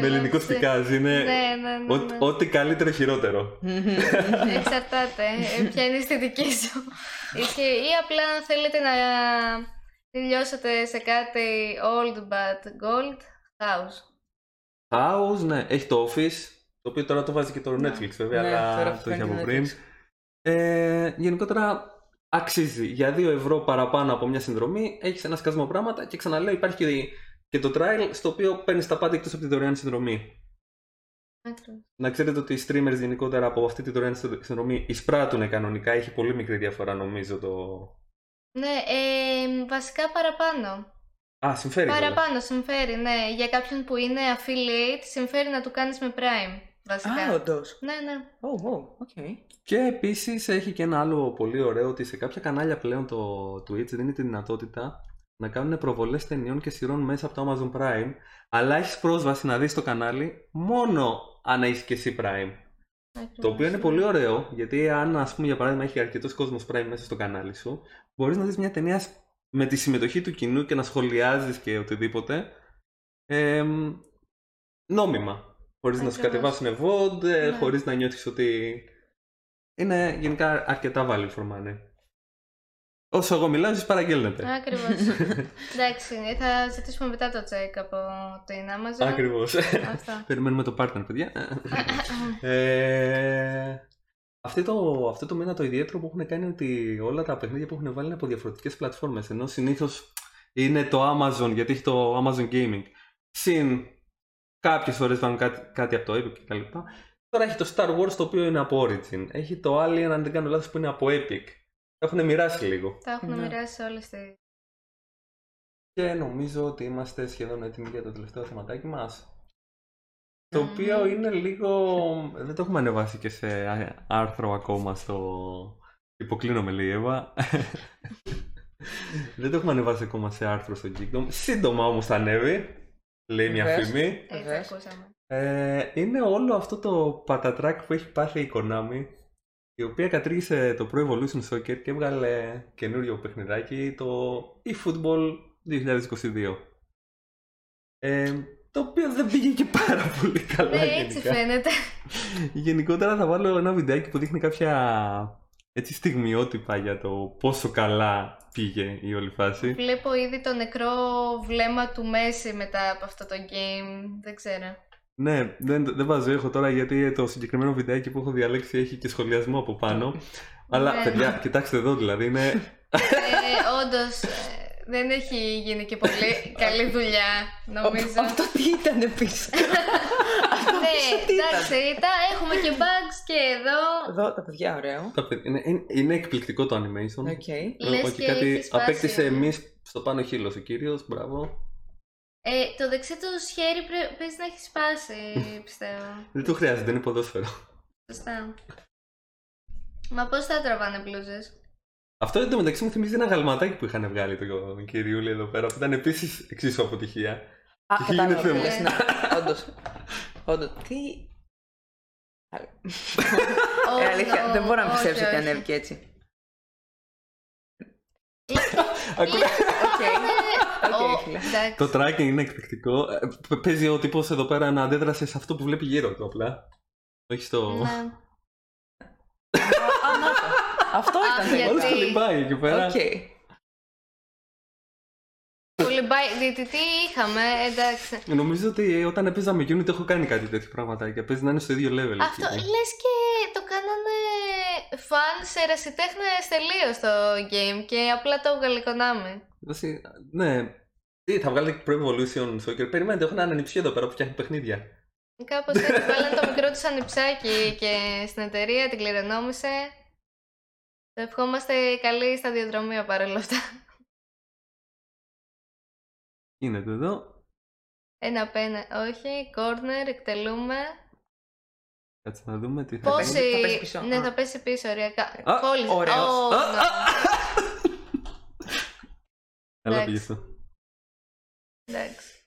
με ελληνικό σπικάζ. Είναι Ναι, ναι, ναι. ό- ναι. ό,τι καλύτερο χειρότερο. Εξαρτάται. ε, Ποια είναι η αισθητική σου. Ισχύει. Ή απλά θέλετε να τελειώσετε σε κάτι old but gold house. House, ναι, έχει το Office, το οποίο τώρα το βάζει και το Ναι. Netflix βέβαια, Ναι, τώρα αλλά αυτό το έχει κάνει από το πριν. Netflix. Ε, γενικότερα αξίζει. Για 2 ευρώ παραπάνω από μια συνδρομή έχεις ένα σκασμό πράγματα και ξαναλέω υπάρχει και, και το trial στο οποίο παίρνεις τα πάντα εκτός από τη δωρεάν συνδρομή. Ακριβώς. Να ξέρετε ότι οι streamers γενικότερα από αυτή τη δωρεάν συνδρομή εισπράττουν κανονικά. Έχει πολύ μικρή διαφορά νομίζω το. Ναι, ε, βασικά παραπάνω. Α, συμφέρει. βέβαια. Παραπάνω συμφέρει, ναι. Για κάποιον που είναι affiliate, συμφέρει να του κάνεις με Prime. Βασικά. Α, όντως. Ναι, ναι. Oh, wow, ok. Και επίσης έχει και ένα άλλο πολύ ωραίο ότι σε κάποια κανάλια πλέον το Twitch δίνει τη δυνατότητα να κάνουν προβολές ταινιών και σειρών μέσα από το Amazon Prime, αλλά έχεις πρόσβαση να δεις το κανάλι μόνο αν έχεις και εσύ Prime. Το οποίο είναι πολύ ωραίο, γιατί αν ας πούμε για παράδειγμα έχει αρκετός κόσμος Prime μέσα στο κανάλι σου, μπορείς να δεις μια ταινία με τη συμμετοχή του κοινού και να σχολιάζεις και οτιδήποτε εμ, νόμιμα. Χωρίς να σου Ακριβώς. κατεβάσουν VOD, ε, Ναι. χωρίς να νιώθεις ότι είναι γενικά αρκετά value for money. Όσο εγώ μιλάω, εσείς παραγγέλνετε. Ακριβώς. Εντάξει, θα ζητήσουμε μετά το check από την Amazon. Ακριβώς. Αυτά. Περιμένουμε το partner, παιδιά. ε, αυτό το, αυτό το μήνα το ιδιαίτερο που έχουν κάνει είναι ότι όλα τα παιχνίδια που έχουν βάλει είναι από διαφορετικές πλατφόρμες. Ενώ συνήθως είναι το Amazon, γιατί έχει το Amazon Gaming. Συν κάποιες φορές βάλουν κάτι, κάτι από το Epic κτλ. Τώρα έχει το Star Wars το οποίο είναι από Origin. Έχει το Alien, αν δεν κάνω λάθος, που είναι από Epic. Τα έχουν μοιράσει λίγο. Τα έχουν Ναι. μοιράσει όλες τις... Και νομίζω ότι είμαστε σχεδόν έτοιμοι για το τελευταίο θεματάκι μας. Το Μμμ. οποίο είναι λίγο... Δεν το έχουμε ανεβάσει και σε άρθρο ακόμα στο... Υποκλίνομαι λέει η Εύα. Δεν το έχουμε ανεβάσει ακόμα σε άρθρο στο Geekdom. Σύντομα όμως θα ανέβει. Λέει μια Βεβαίως. φήμη. Έτσι Βεβαίως. ακούσαμε. Ε, είναι όλο αυτό το πατατράκ που έχει πάθει η Konami η οποία κατήργησε το Pro Evolution Soccer και έβγαλε καινούριο παιχνιδάκι το eFootball 2022 ε, το οποίο δεν πήγε και πάρα πολύ καλά Ναι, έτσι γενικά. φαίνεται. Γενικότερα θα βάλω ένα βιντεάκι που δείχνει κάποια έτσι στιγμιότυπα για το πόσο καλά πήγε η όλη φάση. Βλέπω ήδη το νεκρό βλέμμα του Μέση μετά από αυτό το game. Δεν ξέρω. Ναι, δεν, δεν βάζω ήχο τώρα γιατί το συγκεκριμένο βιντεάκι που έχω διαλέξει έχει και σχολιασμό από πάνω. Αλλά Ναι. παιδιά, κοιτάξτε εδώ δηλαδή είναι. ε, Όντως, δεν έχει γίνει και πολύ καλή δουλειά, νομίζω. Αυτό τι ήταν πίσω. ναι, τι ήταν; εντάξει, τα έχουμε και bugs και εδώ. Εδώ τα παιδιά, ωραίο. τα παιδιά- είναι, είναι, είναι εκπληκτικό το animation. Ok. Λες Όχι και κάτι έχεις σπάσει. απέκτησε εμείς στο πάνω χείλος ο κύριος. Μπράβο. Ε, το δεξί του χέρι πρέ- παίζει να έχεις σπάσει, πιστεύω. Δεν το χρειάζεται, είναι ποδόσφαιρο. Σωστά. Μα πώς θα τραβάνε μπλούζες; Αυτό εν τω μεταξύ μου θυμίζει ένα γαλματάκι που είχαν βγάλει το κυριούλη εδώ πέρα που ήταν επίσης εξίσου αποτυχία. Α, Τι κατάλαβα. γίνεται, τι μα. λες, ναι. Όντως. Όντως. Τι... Oh, Ε, αλήθεια, no, δεν μπορώ να όχι, πιστέψω ότι όχι. ανέβηκε έτσι. Ακούω- Ok. Oh, Ok, φίλε. εντάξει. Το tracking είναι εκπληκτικό. Ε, π- Παίζει ο τύπος εδώ πέρα να αντέδρασε σε αυτό που βλέπει γύρω του απλά. Όχι στο. Ναι. Α, να το. Αυτό Α, ήταν γιατί- Όλο κολυμπάει εκεί πέρα. Οκ. Κολυμπάει, διαιτητή είχαμε, εντάξει. Νομίζω ότι όταν έπαιζα με Unity έχω κάνει κάτι τέτοιο πραγματάκια. Παίζει να είναι στο ίδιο level. Αυτό εκεί. λες και το κάνανε φαν σε ερασιτέχνες τελείως το game και απλά το έβγαλε η Konami. Δώσει- Ναι. Τι, θα βγάλετε Pro Evolution Soccer. Περιμένετε, έχω έναν ανιψιό εδώ πέρα που φτιάχνει παιχνίδια. Κάπως έτσι βάλανε το μικρό του ανιψάκι και στην εταιρεία την κληρονόμησε. Το ευχόμαστε καλή σταδιοδρομία παρόλα αυτά. Γίνεται εδώ. Ένα πένα, όχι, corner, εκτελούμε. Κάτσε να δούμε τι θα Πόση... γίνει. θα πέσει πίσω. Ναι, Α. θα πέσει πίσω, ωριακά. Α, Κόλλησε. ωραίος. Ω, Α, ναι. α, Καλά Εντάξει. πήγες αυτό. Εντάξει.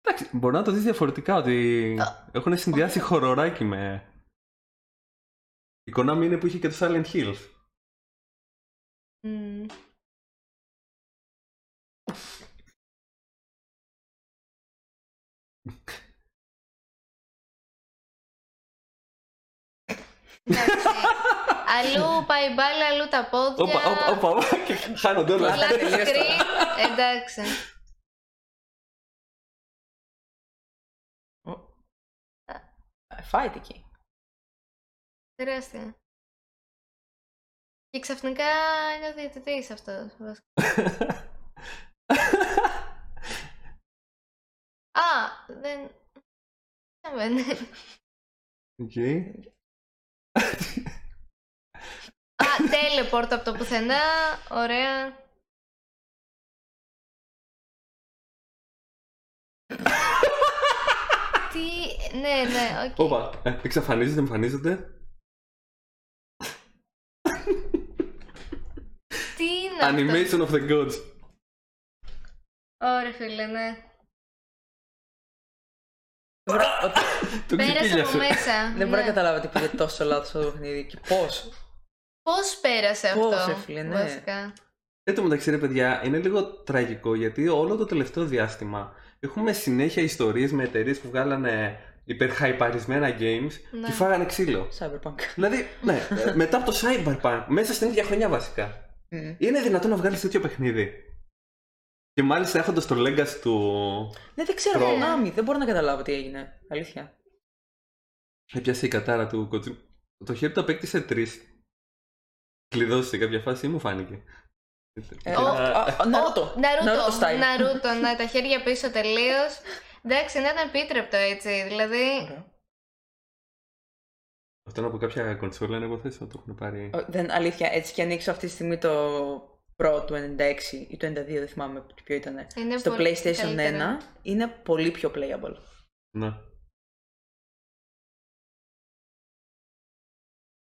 Εντάξει, μπορεί να το δεις διαφορετικά ότι Α. έχουν συνδυάσει χοροράκι με... Η Konami είναι που είχε και το Silent Hills. Μμμ. Εντάξει. αλλού πάει η μπάλα, αλλού τα πόδια. Όπα, όπα, όπα, όπα, και χάνονται όλα. Καλά. Flat τελείως τώρα. screen. Εντάξει. Fight εκεί. Τεράστια. Και ξαφνικά είναι ο διαιτητής αυτός. Α, δεν... Δεν συμβαίνει. Οκ. Α, teleport από το πουθενά. Ωραία. Τι... Ναι, ναι, οκ. Όπα, ε, εξαφανίζεται, εμφανίζεται. Τι είναι αυτό. Animation of the Gods. Ωραία, φίλε, ναι. Δεν μπορώ- ότι- Το Πέρασε από ξεκύλιασε. μέσα. Δεν μπορώ να ναι. καταλάβω τι πήγε τόσο λάθος το παιχνίδι και πώς. Πώς πέρασε Πώς, αυτό, ρε φίλε, ναι. βασικά. Εν τω μεταξύ, ρε παιδιά, είναι λίγο τραγικό γιατί όλο το τελευταίο διάστημα έχουμε συνέχεια ιστορίες με εταιρείες που βγάλανε υπερχαϊπαρισμένα games Ναι. και φάγανε ξύλο. Cyberpunk. δηλαδή, ναι, ε, μετά από το Cyberpunk, μέσα στην ίδια χρονιά βασικά. Mm. Είναι δυνατόν να βγάλεις τέτοιο παιχνίδι. Και μάλιστα έχοντας το legacy του. Ναι, δεν ξέρω, Προ. Konami, δεν μπορώ να καταλάβω τι έγινε. Αλήθεια. Έπιασε η κατάρα του Kojima. Το χέρι του απέκτησε τρεις. Κλειδώσει σε κάποια φάση ή μου φάνηκε. Ε, Ω, α, α, Ναρούτο. Ναρούτο, Ναρούτο style. Ναρούτο, ναι, τα χέρια πίσω τελείως. Εντάξει, να ήταν επίτρεπτο έτσι. Δηλαδή. Ωραία. Αυτό είναι από κάποια κονσόλα είναι υποθέσω, το έχουν πάρει. Ω, Δεν, αλήθεια, έτσι και ανοίξω αυτή τη στιγμή το Pro του 96 ή του 92, δεν θυμάμαι ποιο ήταν. Είναι Στο πολύ PlayStation 1 καλύτερο. είναι πολύ πιο playable. Ναι.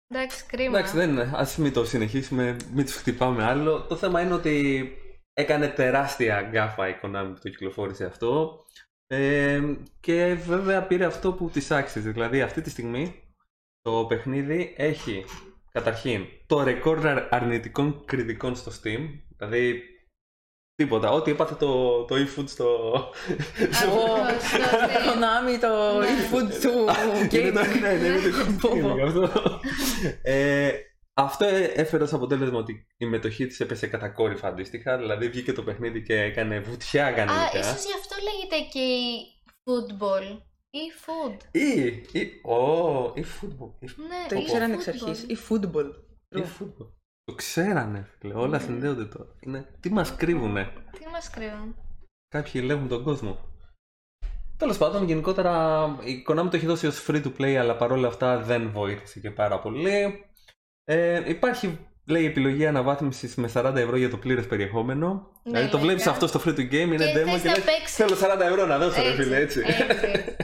Εντάξει, κρίμα. Εντάξει, δεν είναι. Α μην το συνεχίσουμε, μην τους χτυπάμε άλλο. Το θέμα είναι ότι έκανε τεράστια γκάφα η Konami που το κυκλοφόρησε αυτό. Ε, και βέβαια πήρε αυτό που της άξιζε. Δηλαδή αυτή τη στιγμή το παιχνίδι έχει καταρχήν το ρεκόρ αρ- αρνητικών κριτικών στο Steam. Δηλαδή τίποτα. Ό,τι έπαθε το, το eFood στο... Αυτό, στο Steam. Konami, το Ναι. e-food του Είναι το- gaming. ναι, ναι, είναι το Πω, πω. gaming αυτό. Ε, αυτό ε- έφερε ως αποτέλεσμα ότι η μετοχή της έπεσε κατακόρυφα αντίστοιχα. Δηλαδή βγήκε το παιχνίδι και έκανε βουτιά Α, κανονικά. ίσως γι' αυτό λέγεται και η football. Ή food. Ή, ή, ω, ή football. Ή, Ναι, Το ή ήξεραν εξ football. αρχής. Ή football. ή football. Το ξέρανε, φίλε. Όλα συνδέονται τώρα. Είναι, τι μας κρύβουνε; Τι μας κρύβουν; Κάποιοι ελέγχουν τον κόσμο. Τέλος πάντων, γενικότερα η Konami το έχει δώσει ως free to play, αλλά παρόλα αυτά δεν βοήθησε και πάρα πολύ. Ε, υπάρχει, λέει, επιλογή αναβάθμισης με 40 ευρώ για το πλήρες περιεχόμενο. δηλαδή το λογικά. βλέπεις αυτό στο free to game, είναι Και demo θες και να λες, παίξεις. θέλω 40 ευρώ να δώσω, ρε φίλε, έτσι. έτσι.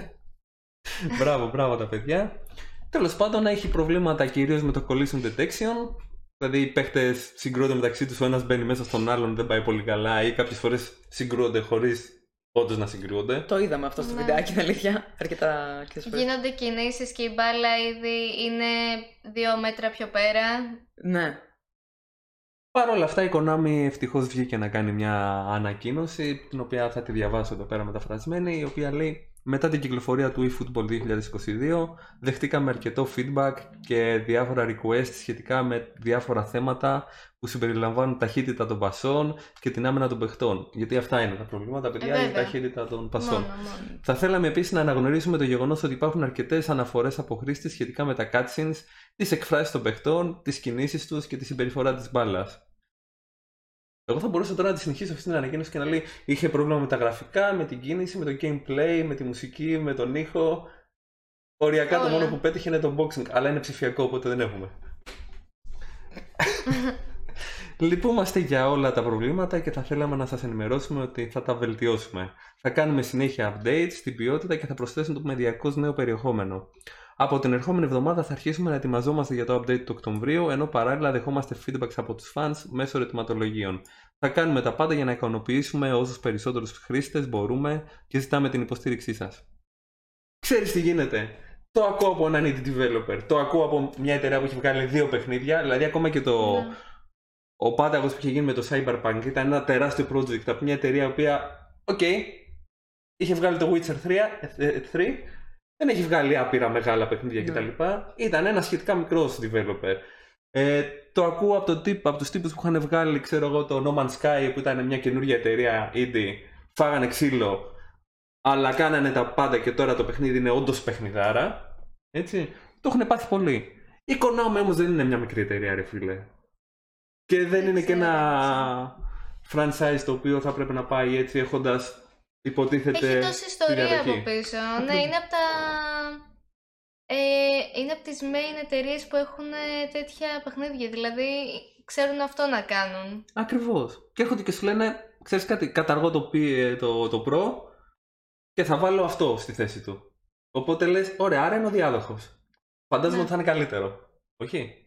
Μπράβο, μπράβο τα παιδιά. Τέλος πάντων, έχει προβλήματα κυρίως με το collision detection. Δηλαδή οι παίχτες συγκρούονται μεταξύ τους, ο ένας μπαίνει μέσα στον άλλον, δεν πάει πολύ καλά ή κάποιες φορές συγκρούονται χωρίς όντως να συγκρούονται. Το είδαμε αυτό στο Ναι. βιντεάκι, είναι αλήθεια. Αρκετά αρκετές φορές. Γίνονται κινήσεις και η μπάλα ήδη είναι δύο μέτρα πιο πέρα. Ναι. Παρ' όλα αυτά η Konami ευτυχώς βγήκε να κάνει μια ανακοίνωση την οποία θα τη διαβάσω εδώ πέρα μεταφρασμένη η οποία λέει μετά την κυκλοφορία του eFootball 2022 δεχτήκαμε αρκετό feedback και διάφορα requests σχετικά με διάφορα θέματα που συμπεριλαμβάνουν ταχύτητα των πασών και την άμενα των παιχτών. Γιατί αυτά είναι τα προβλήματα, παιδιά, Ε, η βέβαια. ταχύτητα των πασών. Μόνο, μόνο. Θα θέλαμε επίσης να αναγνωρίσουμε το γεγονός ότι υπάρχουν αρκετές αναφορές από χρήστες σχετικά με τα cutscenes, τις εκφράσεις των παιχτών, τις κινήσεις τους και τη συμπεριφορά της μπάλας. Εγώ θα μπορούσα τώρα να τη συνεχίσω αυτή την ανακοίνωση και να λέει: Είχε πρόβλημα με τα γραφικά, με την κίνηση, με το gameplay, με τη μουσική, με τον ήχο. Οριακά το Όλα. μόνο που πέτυχε είναι το boxing, αλλά είναι ψηφιακό οπότε δεν έχουμε. Λυπούμαστε για όλα τα προβλήματα και θα θέλαμε να σας ενημερώσουμε ότι θα τα βελτιώσουμε. Θα κάνουμε συνέχεια updates στην ποιότητα και θα προσθέσουμε το μεδιακώς νέο περιεχόμενο. Από την ερχόμενη εβδομάδα θα αρχίσουμε να ετοιμαζόμαστε για το update του Οκτωβρίου, ενώ παράλληλα δεχόμαστε feedbacks από τους fans μέσω ερωτηματολογίων. Θα κάνουμε τα πάντα για να ικανοποιήσουμε όσους περισσότερους χρήστες μπορούμε και ζητάμε την υποστήριξή σας. Ξέρεις τι γίνεται; Το ακούω από έναν indie developer, το ακούω από μια εταιρεία που έχει βγάλει δύο παιχνίδια, δηλαδή ακόμα και το, Ναι. ο πάταγος που είχε γίνει με το Cyberpunk ήταν ένα τεράστιο project από μια εταιρεία η οποία, οκ, είχε βγάλει το Witcher 3, ε, 3 δεν έχει βγάλει άπειρα μεγάλα παιχνίδια Ναι. κτλ. Ήταν ένα σχετικά μικρό developer. Ε, το ακούω από, το τύπ, από τους τύπους που είχαν βγάλει, ξέρω εγώ, το No Man's Sky που ήταν μια καινούργια εταιρεία indie, φάγανε ξύλο, αλλά κάνανε τα πάντα και τώρα το παιχνίδι είναι όντως παιχνιδάρα. Έτσι. Το έχουν πάθει πολύ. Η Konami όμως δεν είναι μια μικρή εταιρεία, ρε φίλε. Και δεν είναι και ξέρω, ένα franchise το οποίο θα πρέπει να πάει έτσι έχοντας υποτίθεται Έχει τόση ιστορία τη από διαδοχή. πίσω. ναι, είναι από τα. Ε, είναι από τις main εταιρείες που έχουν ε, τέτοια παιχνίδια. Δηλαδή, ξέρουν αυτό να κάνουν. Ακριβώς. Και έρχονται και σου λένε, ξέρεις κάτι, καταργώ το, P- ε, το, το Pro και θα βάλω αυτό στη θέση του. Οπότε λες, ωραία, άρα είναι ο διάδοχος. Φαντάζομαι Ναι. ότι θα είναι καλύτερο. Όχι;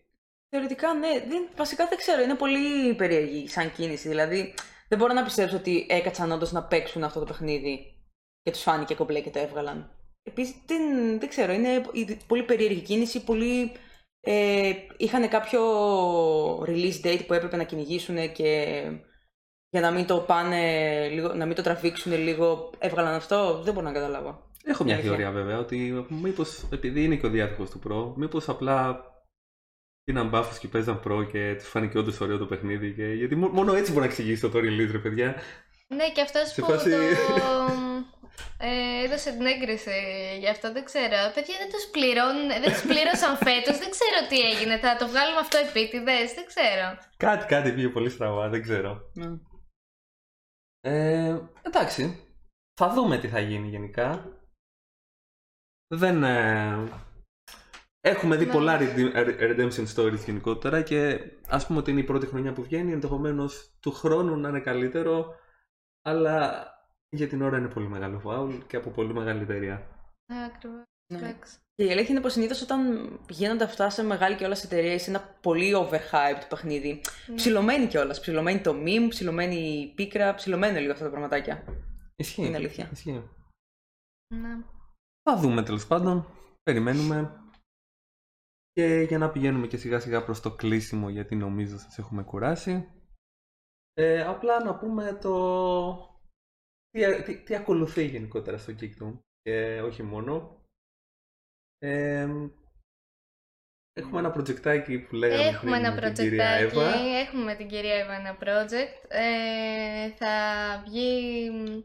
Θεωρητικά ναι, δεν, βασικά δεν ξέρω, είναι πολύ περίεργη σαν κίνηση. Δηλαδή δεν μπορώ να πιστέψω ότι έκατσαν όντως να παίξουν αυτό το παιχνίδι και τους φάνηκε κομπλέ και το έβγαλαν. Επίσης δεν, δεν ξέρω, είναι η- πολύ περίεργη κίνηση. Πολύ, ε, είχαν κάποιο release date που έπρεπε να κυνηγήσουν και για να μην το πάνε, λίγο, να μην το τραβήξουν λίγο, έβγαλαν αυτό. Δεν μπορώ να καταλάβω. Έχω μια Αλήθεια. θεωρία βέβαια ότι μήπως επειδή είναι και ο διάδοχος του Pro, μήπως απλά πίναν μπάφου και παίζαν Pro και τους φάνηκε όντως ωραίο το παιχνίδι. Και... Γιατί μό- μόνο έτσι μπορεί να εξηγήσει το Tory Release, ρε παιδιά. Ναι, και αυτός Σε που φάση- το ε, έδωσε την έγκριση γι' αυτό, δεν ξέρω. Παιδιά δεν τους πληρώνουν, δεν τους πλήρωσαν φέτος, δεν ξέρω τι έγινε. Θα το βγάλουμε αυτό επίτηδες, δεν ξέρω. Κάτι, κάτι πήγε πολύ στραβά, δεν ξέρω. Ναι. Ε, εντάξει. Θα δούμε τι θα γίνει γενικά. Δεν. ε, Έχουμε δει Ναι. πολλά rede- redemption stories γενικότερα και ας πούμε ότι είναι η πρώτη χρονιά που βγαίνει, ενδεχομένως του χρόνου να είναι καλύτερο, αλλά για την ώρα είναι πολύ μεγάλο φάουλ και από πολύ μεγάλη εταιρεία. Ακριβώς. Ναι. εντάξει. Και η αλήθεια είναι πως συνήθως όταν γίνονται αυτά σε μεγάλη κιόλα εταιρεία ή σε ένα πολύ overhyped παιχνίδι, Ναι. ψιλωμένει κιόλας. Ψιλωμένει το meme, ψιλωμένει η πίκρα, ψιλωμένει λίγο αυτά τα πραγματάκια. Ισχύει. Είναι αλήθεια. Ισχύει. Ναι. Θα δούμε τέλος πάντων. Περιμένουμε. Και για να πηγαίνουμε και σιγά σιγά προς το κλείσιμο γιατί νομίζω σας έχουμε κουράσει. Ε, απλά να πούμε το... Τι, τι, τι ακολουθεί γενικότερα στο Geekdom και όχι μόνο. Ε, έχουμε ένα προτζεκτάκι που λέγαμε Έχουμε πριν ένα με την κυρία projectάκι, Εύα. έχουμε με την κυρία Εύα ένα project. Ε, θα βγει μ,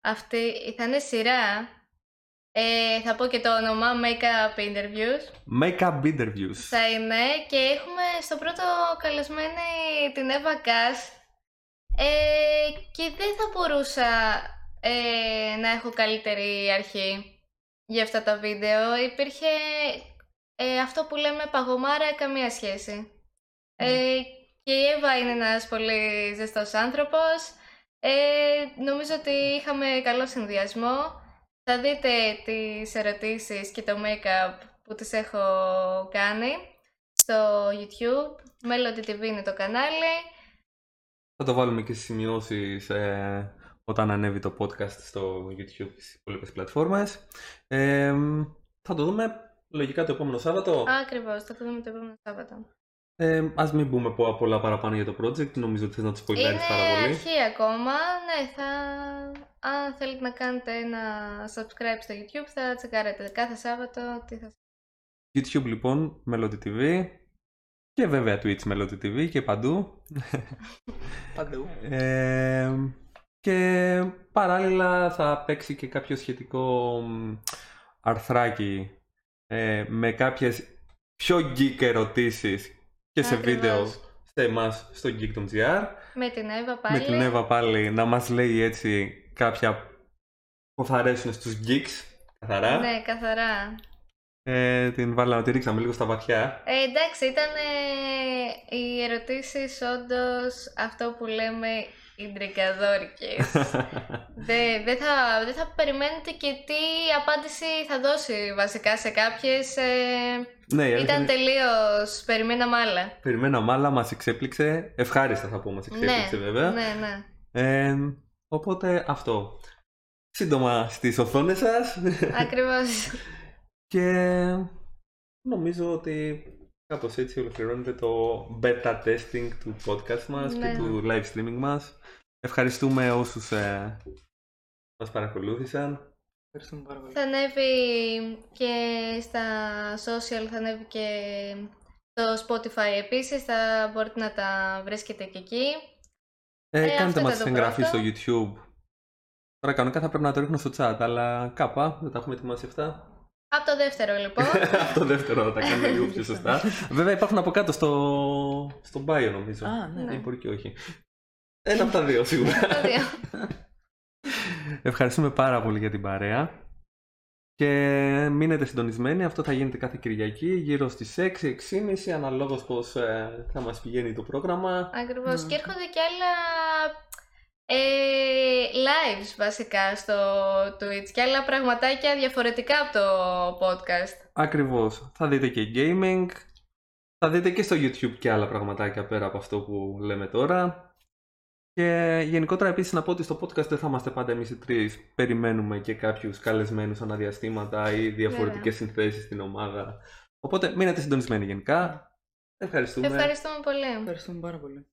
αυτή, θα είναι σειρά. Ε, θα πω και το όνομα Makeup Interviews. Make-up interviews. Θα είναι και έχουμε στο πρώτο καλεσμένη την Εύα Κάς. Ε, και δεν θα μπορούσα ε, να έχω καλύτερη αρχή για αυτά τα βίντεο. Υπήρχε ε, αυτό που λέμε παγωμάρα καμία σχέση. Ε, και η Εύα είναι ένας πολύ ζεστός άνθρωπος. Ε, νομίζω ότι είχαμε καλό συνδυασμό. Θα δείτε τις ερωτήσεις και το make-up που τις έχω κάνει στο YouTube. Melody TV είναι το κανάλι. Θα το βάλουμε και στις σημειώσεις ε, όταν ανέβει το podcast στο YouTube και στις υπόλοιπες πλατφόρμες. Ε, θα το δούμε λογικά το επόμενο Σάββατο. Ακριβώς, θα το δούμε το επόμενο Σάββατο. Ε, ας μην πούμε πο- πολλά παραπάνω για το project. Νομίζω ότι θες να το σποιλάρεις πάρα Είναι πολύ. αρχή ακόμα. Ναι, θα... Αν θέλετε να κάνετε ένα subscribe στο YouTube θα τσεκάρετε κάθε Σάββατο τι θα YouTube λοιπόν, Melody TV. Και βέβαια Twitch Melody TV και παντού. Παντού. Ε, και παράλληλα θα παίξει και κάποιο σχετικό μ, αρθράκι ε, με κάποιες πιο geek ερωτήσεις και σε Ακριβώς. βίντεο σε εμάς στο Geek.gr Με την Εύα πάλι. με την Εύα πάλι να μας λέει έτσι κάποια που θα αρέσουν στους geeks καθαρά Ναι, καθαρά. ε, την βάλαμε, τη ρίξαμε λίγο στα βαθιά Ε, εντάξει, ήταν ε, οι ερωτήσεις όντως αυτό που λέμε ιντρικαδόρικες. Δεν δεν θα, δεν θα περιμένετε και τι απάντηση θα δώσει βασικά σε κάποιες. Ε, ναι, η αλήθεια ήταν είναι- τελείως, περιμέναμε άλλα. περιμέναμε άλλα, μας εξέπληξε ευχάριστα θα πω, μας εξέπληξε ναι, βέβαια ναι, ναι. Ε, οπότε αυτό. Σύντομα στις οθόνες σας Ακριβώς. και νομίζω ότι κάπως έτσι ολοκληρώνεται το beta testing του podcast μας Ναι. και του live streaming μας. Ευχαριστούμε όσους ε, μας παρακολούθησαν. Ευχαριστούμε πάρα πολύ. θα ανέβει και στα social, θα ανέβει και στο Spotify επίσης, θα μπορείτε να τα βρίσκετε και εκεί. Ε, Ε, κάντε αυτό μας ήταν το εγγραφή στο πρώτο. YouTube. Τώρα κανονικά θα πρέπει να το ρίχνω στο chat, αλλά κάπα, δεν τα έχουμε ετοιμάσει αυτά. Από το δεύτερο λοιπόν. το δεύτερο θα τα κάνουμε λίγο πιο σωστά. Βέβαια υπάρχουν από κάτω στο, στο bio νομίζω. Α, ναι. Ναι. Ή μπορεί και όχι. Ένα από τα δύο σίγουρα. Τα δύο. Ευχαριστούμε πάρα πολύ για την παρέα. Και μείνετε συντονισμένοι. Αυτό θα γίνεται κάθε Κυριακή γύρω στις 6-6.30 αναλόγως πως ε, θα μας πηγαίνει το πρόγραμμα. Ακριβώς. Ναι. Και έρχονται και άλλα ε, lives βασικά στο Twitch και άλλα πραγματάκια διαφορετικά από το podcast. Ακριβώς. Θα δείτε και gaming. Θα δείτε και στο YouTube και άλλα πραγματάκια πέρα από αυτό που λέμε τώρα. Και γενικότερα επίσης να πω ότι στο podcast δεν θα είμαστε πάντα εμείς οι τρεις. Περιμένουμε και κάποιους καλεσμένους αναδιαστήματα ή διαφορετικές συνθέσεις στην ομάδα. Οπότε μείνετε συντονισμένοι γενικά. Ευχαριστούμε. Ευχαριστούμε πολύ. Ευχαριστούμε πάρα πολύ.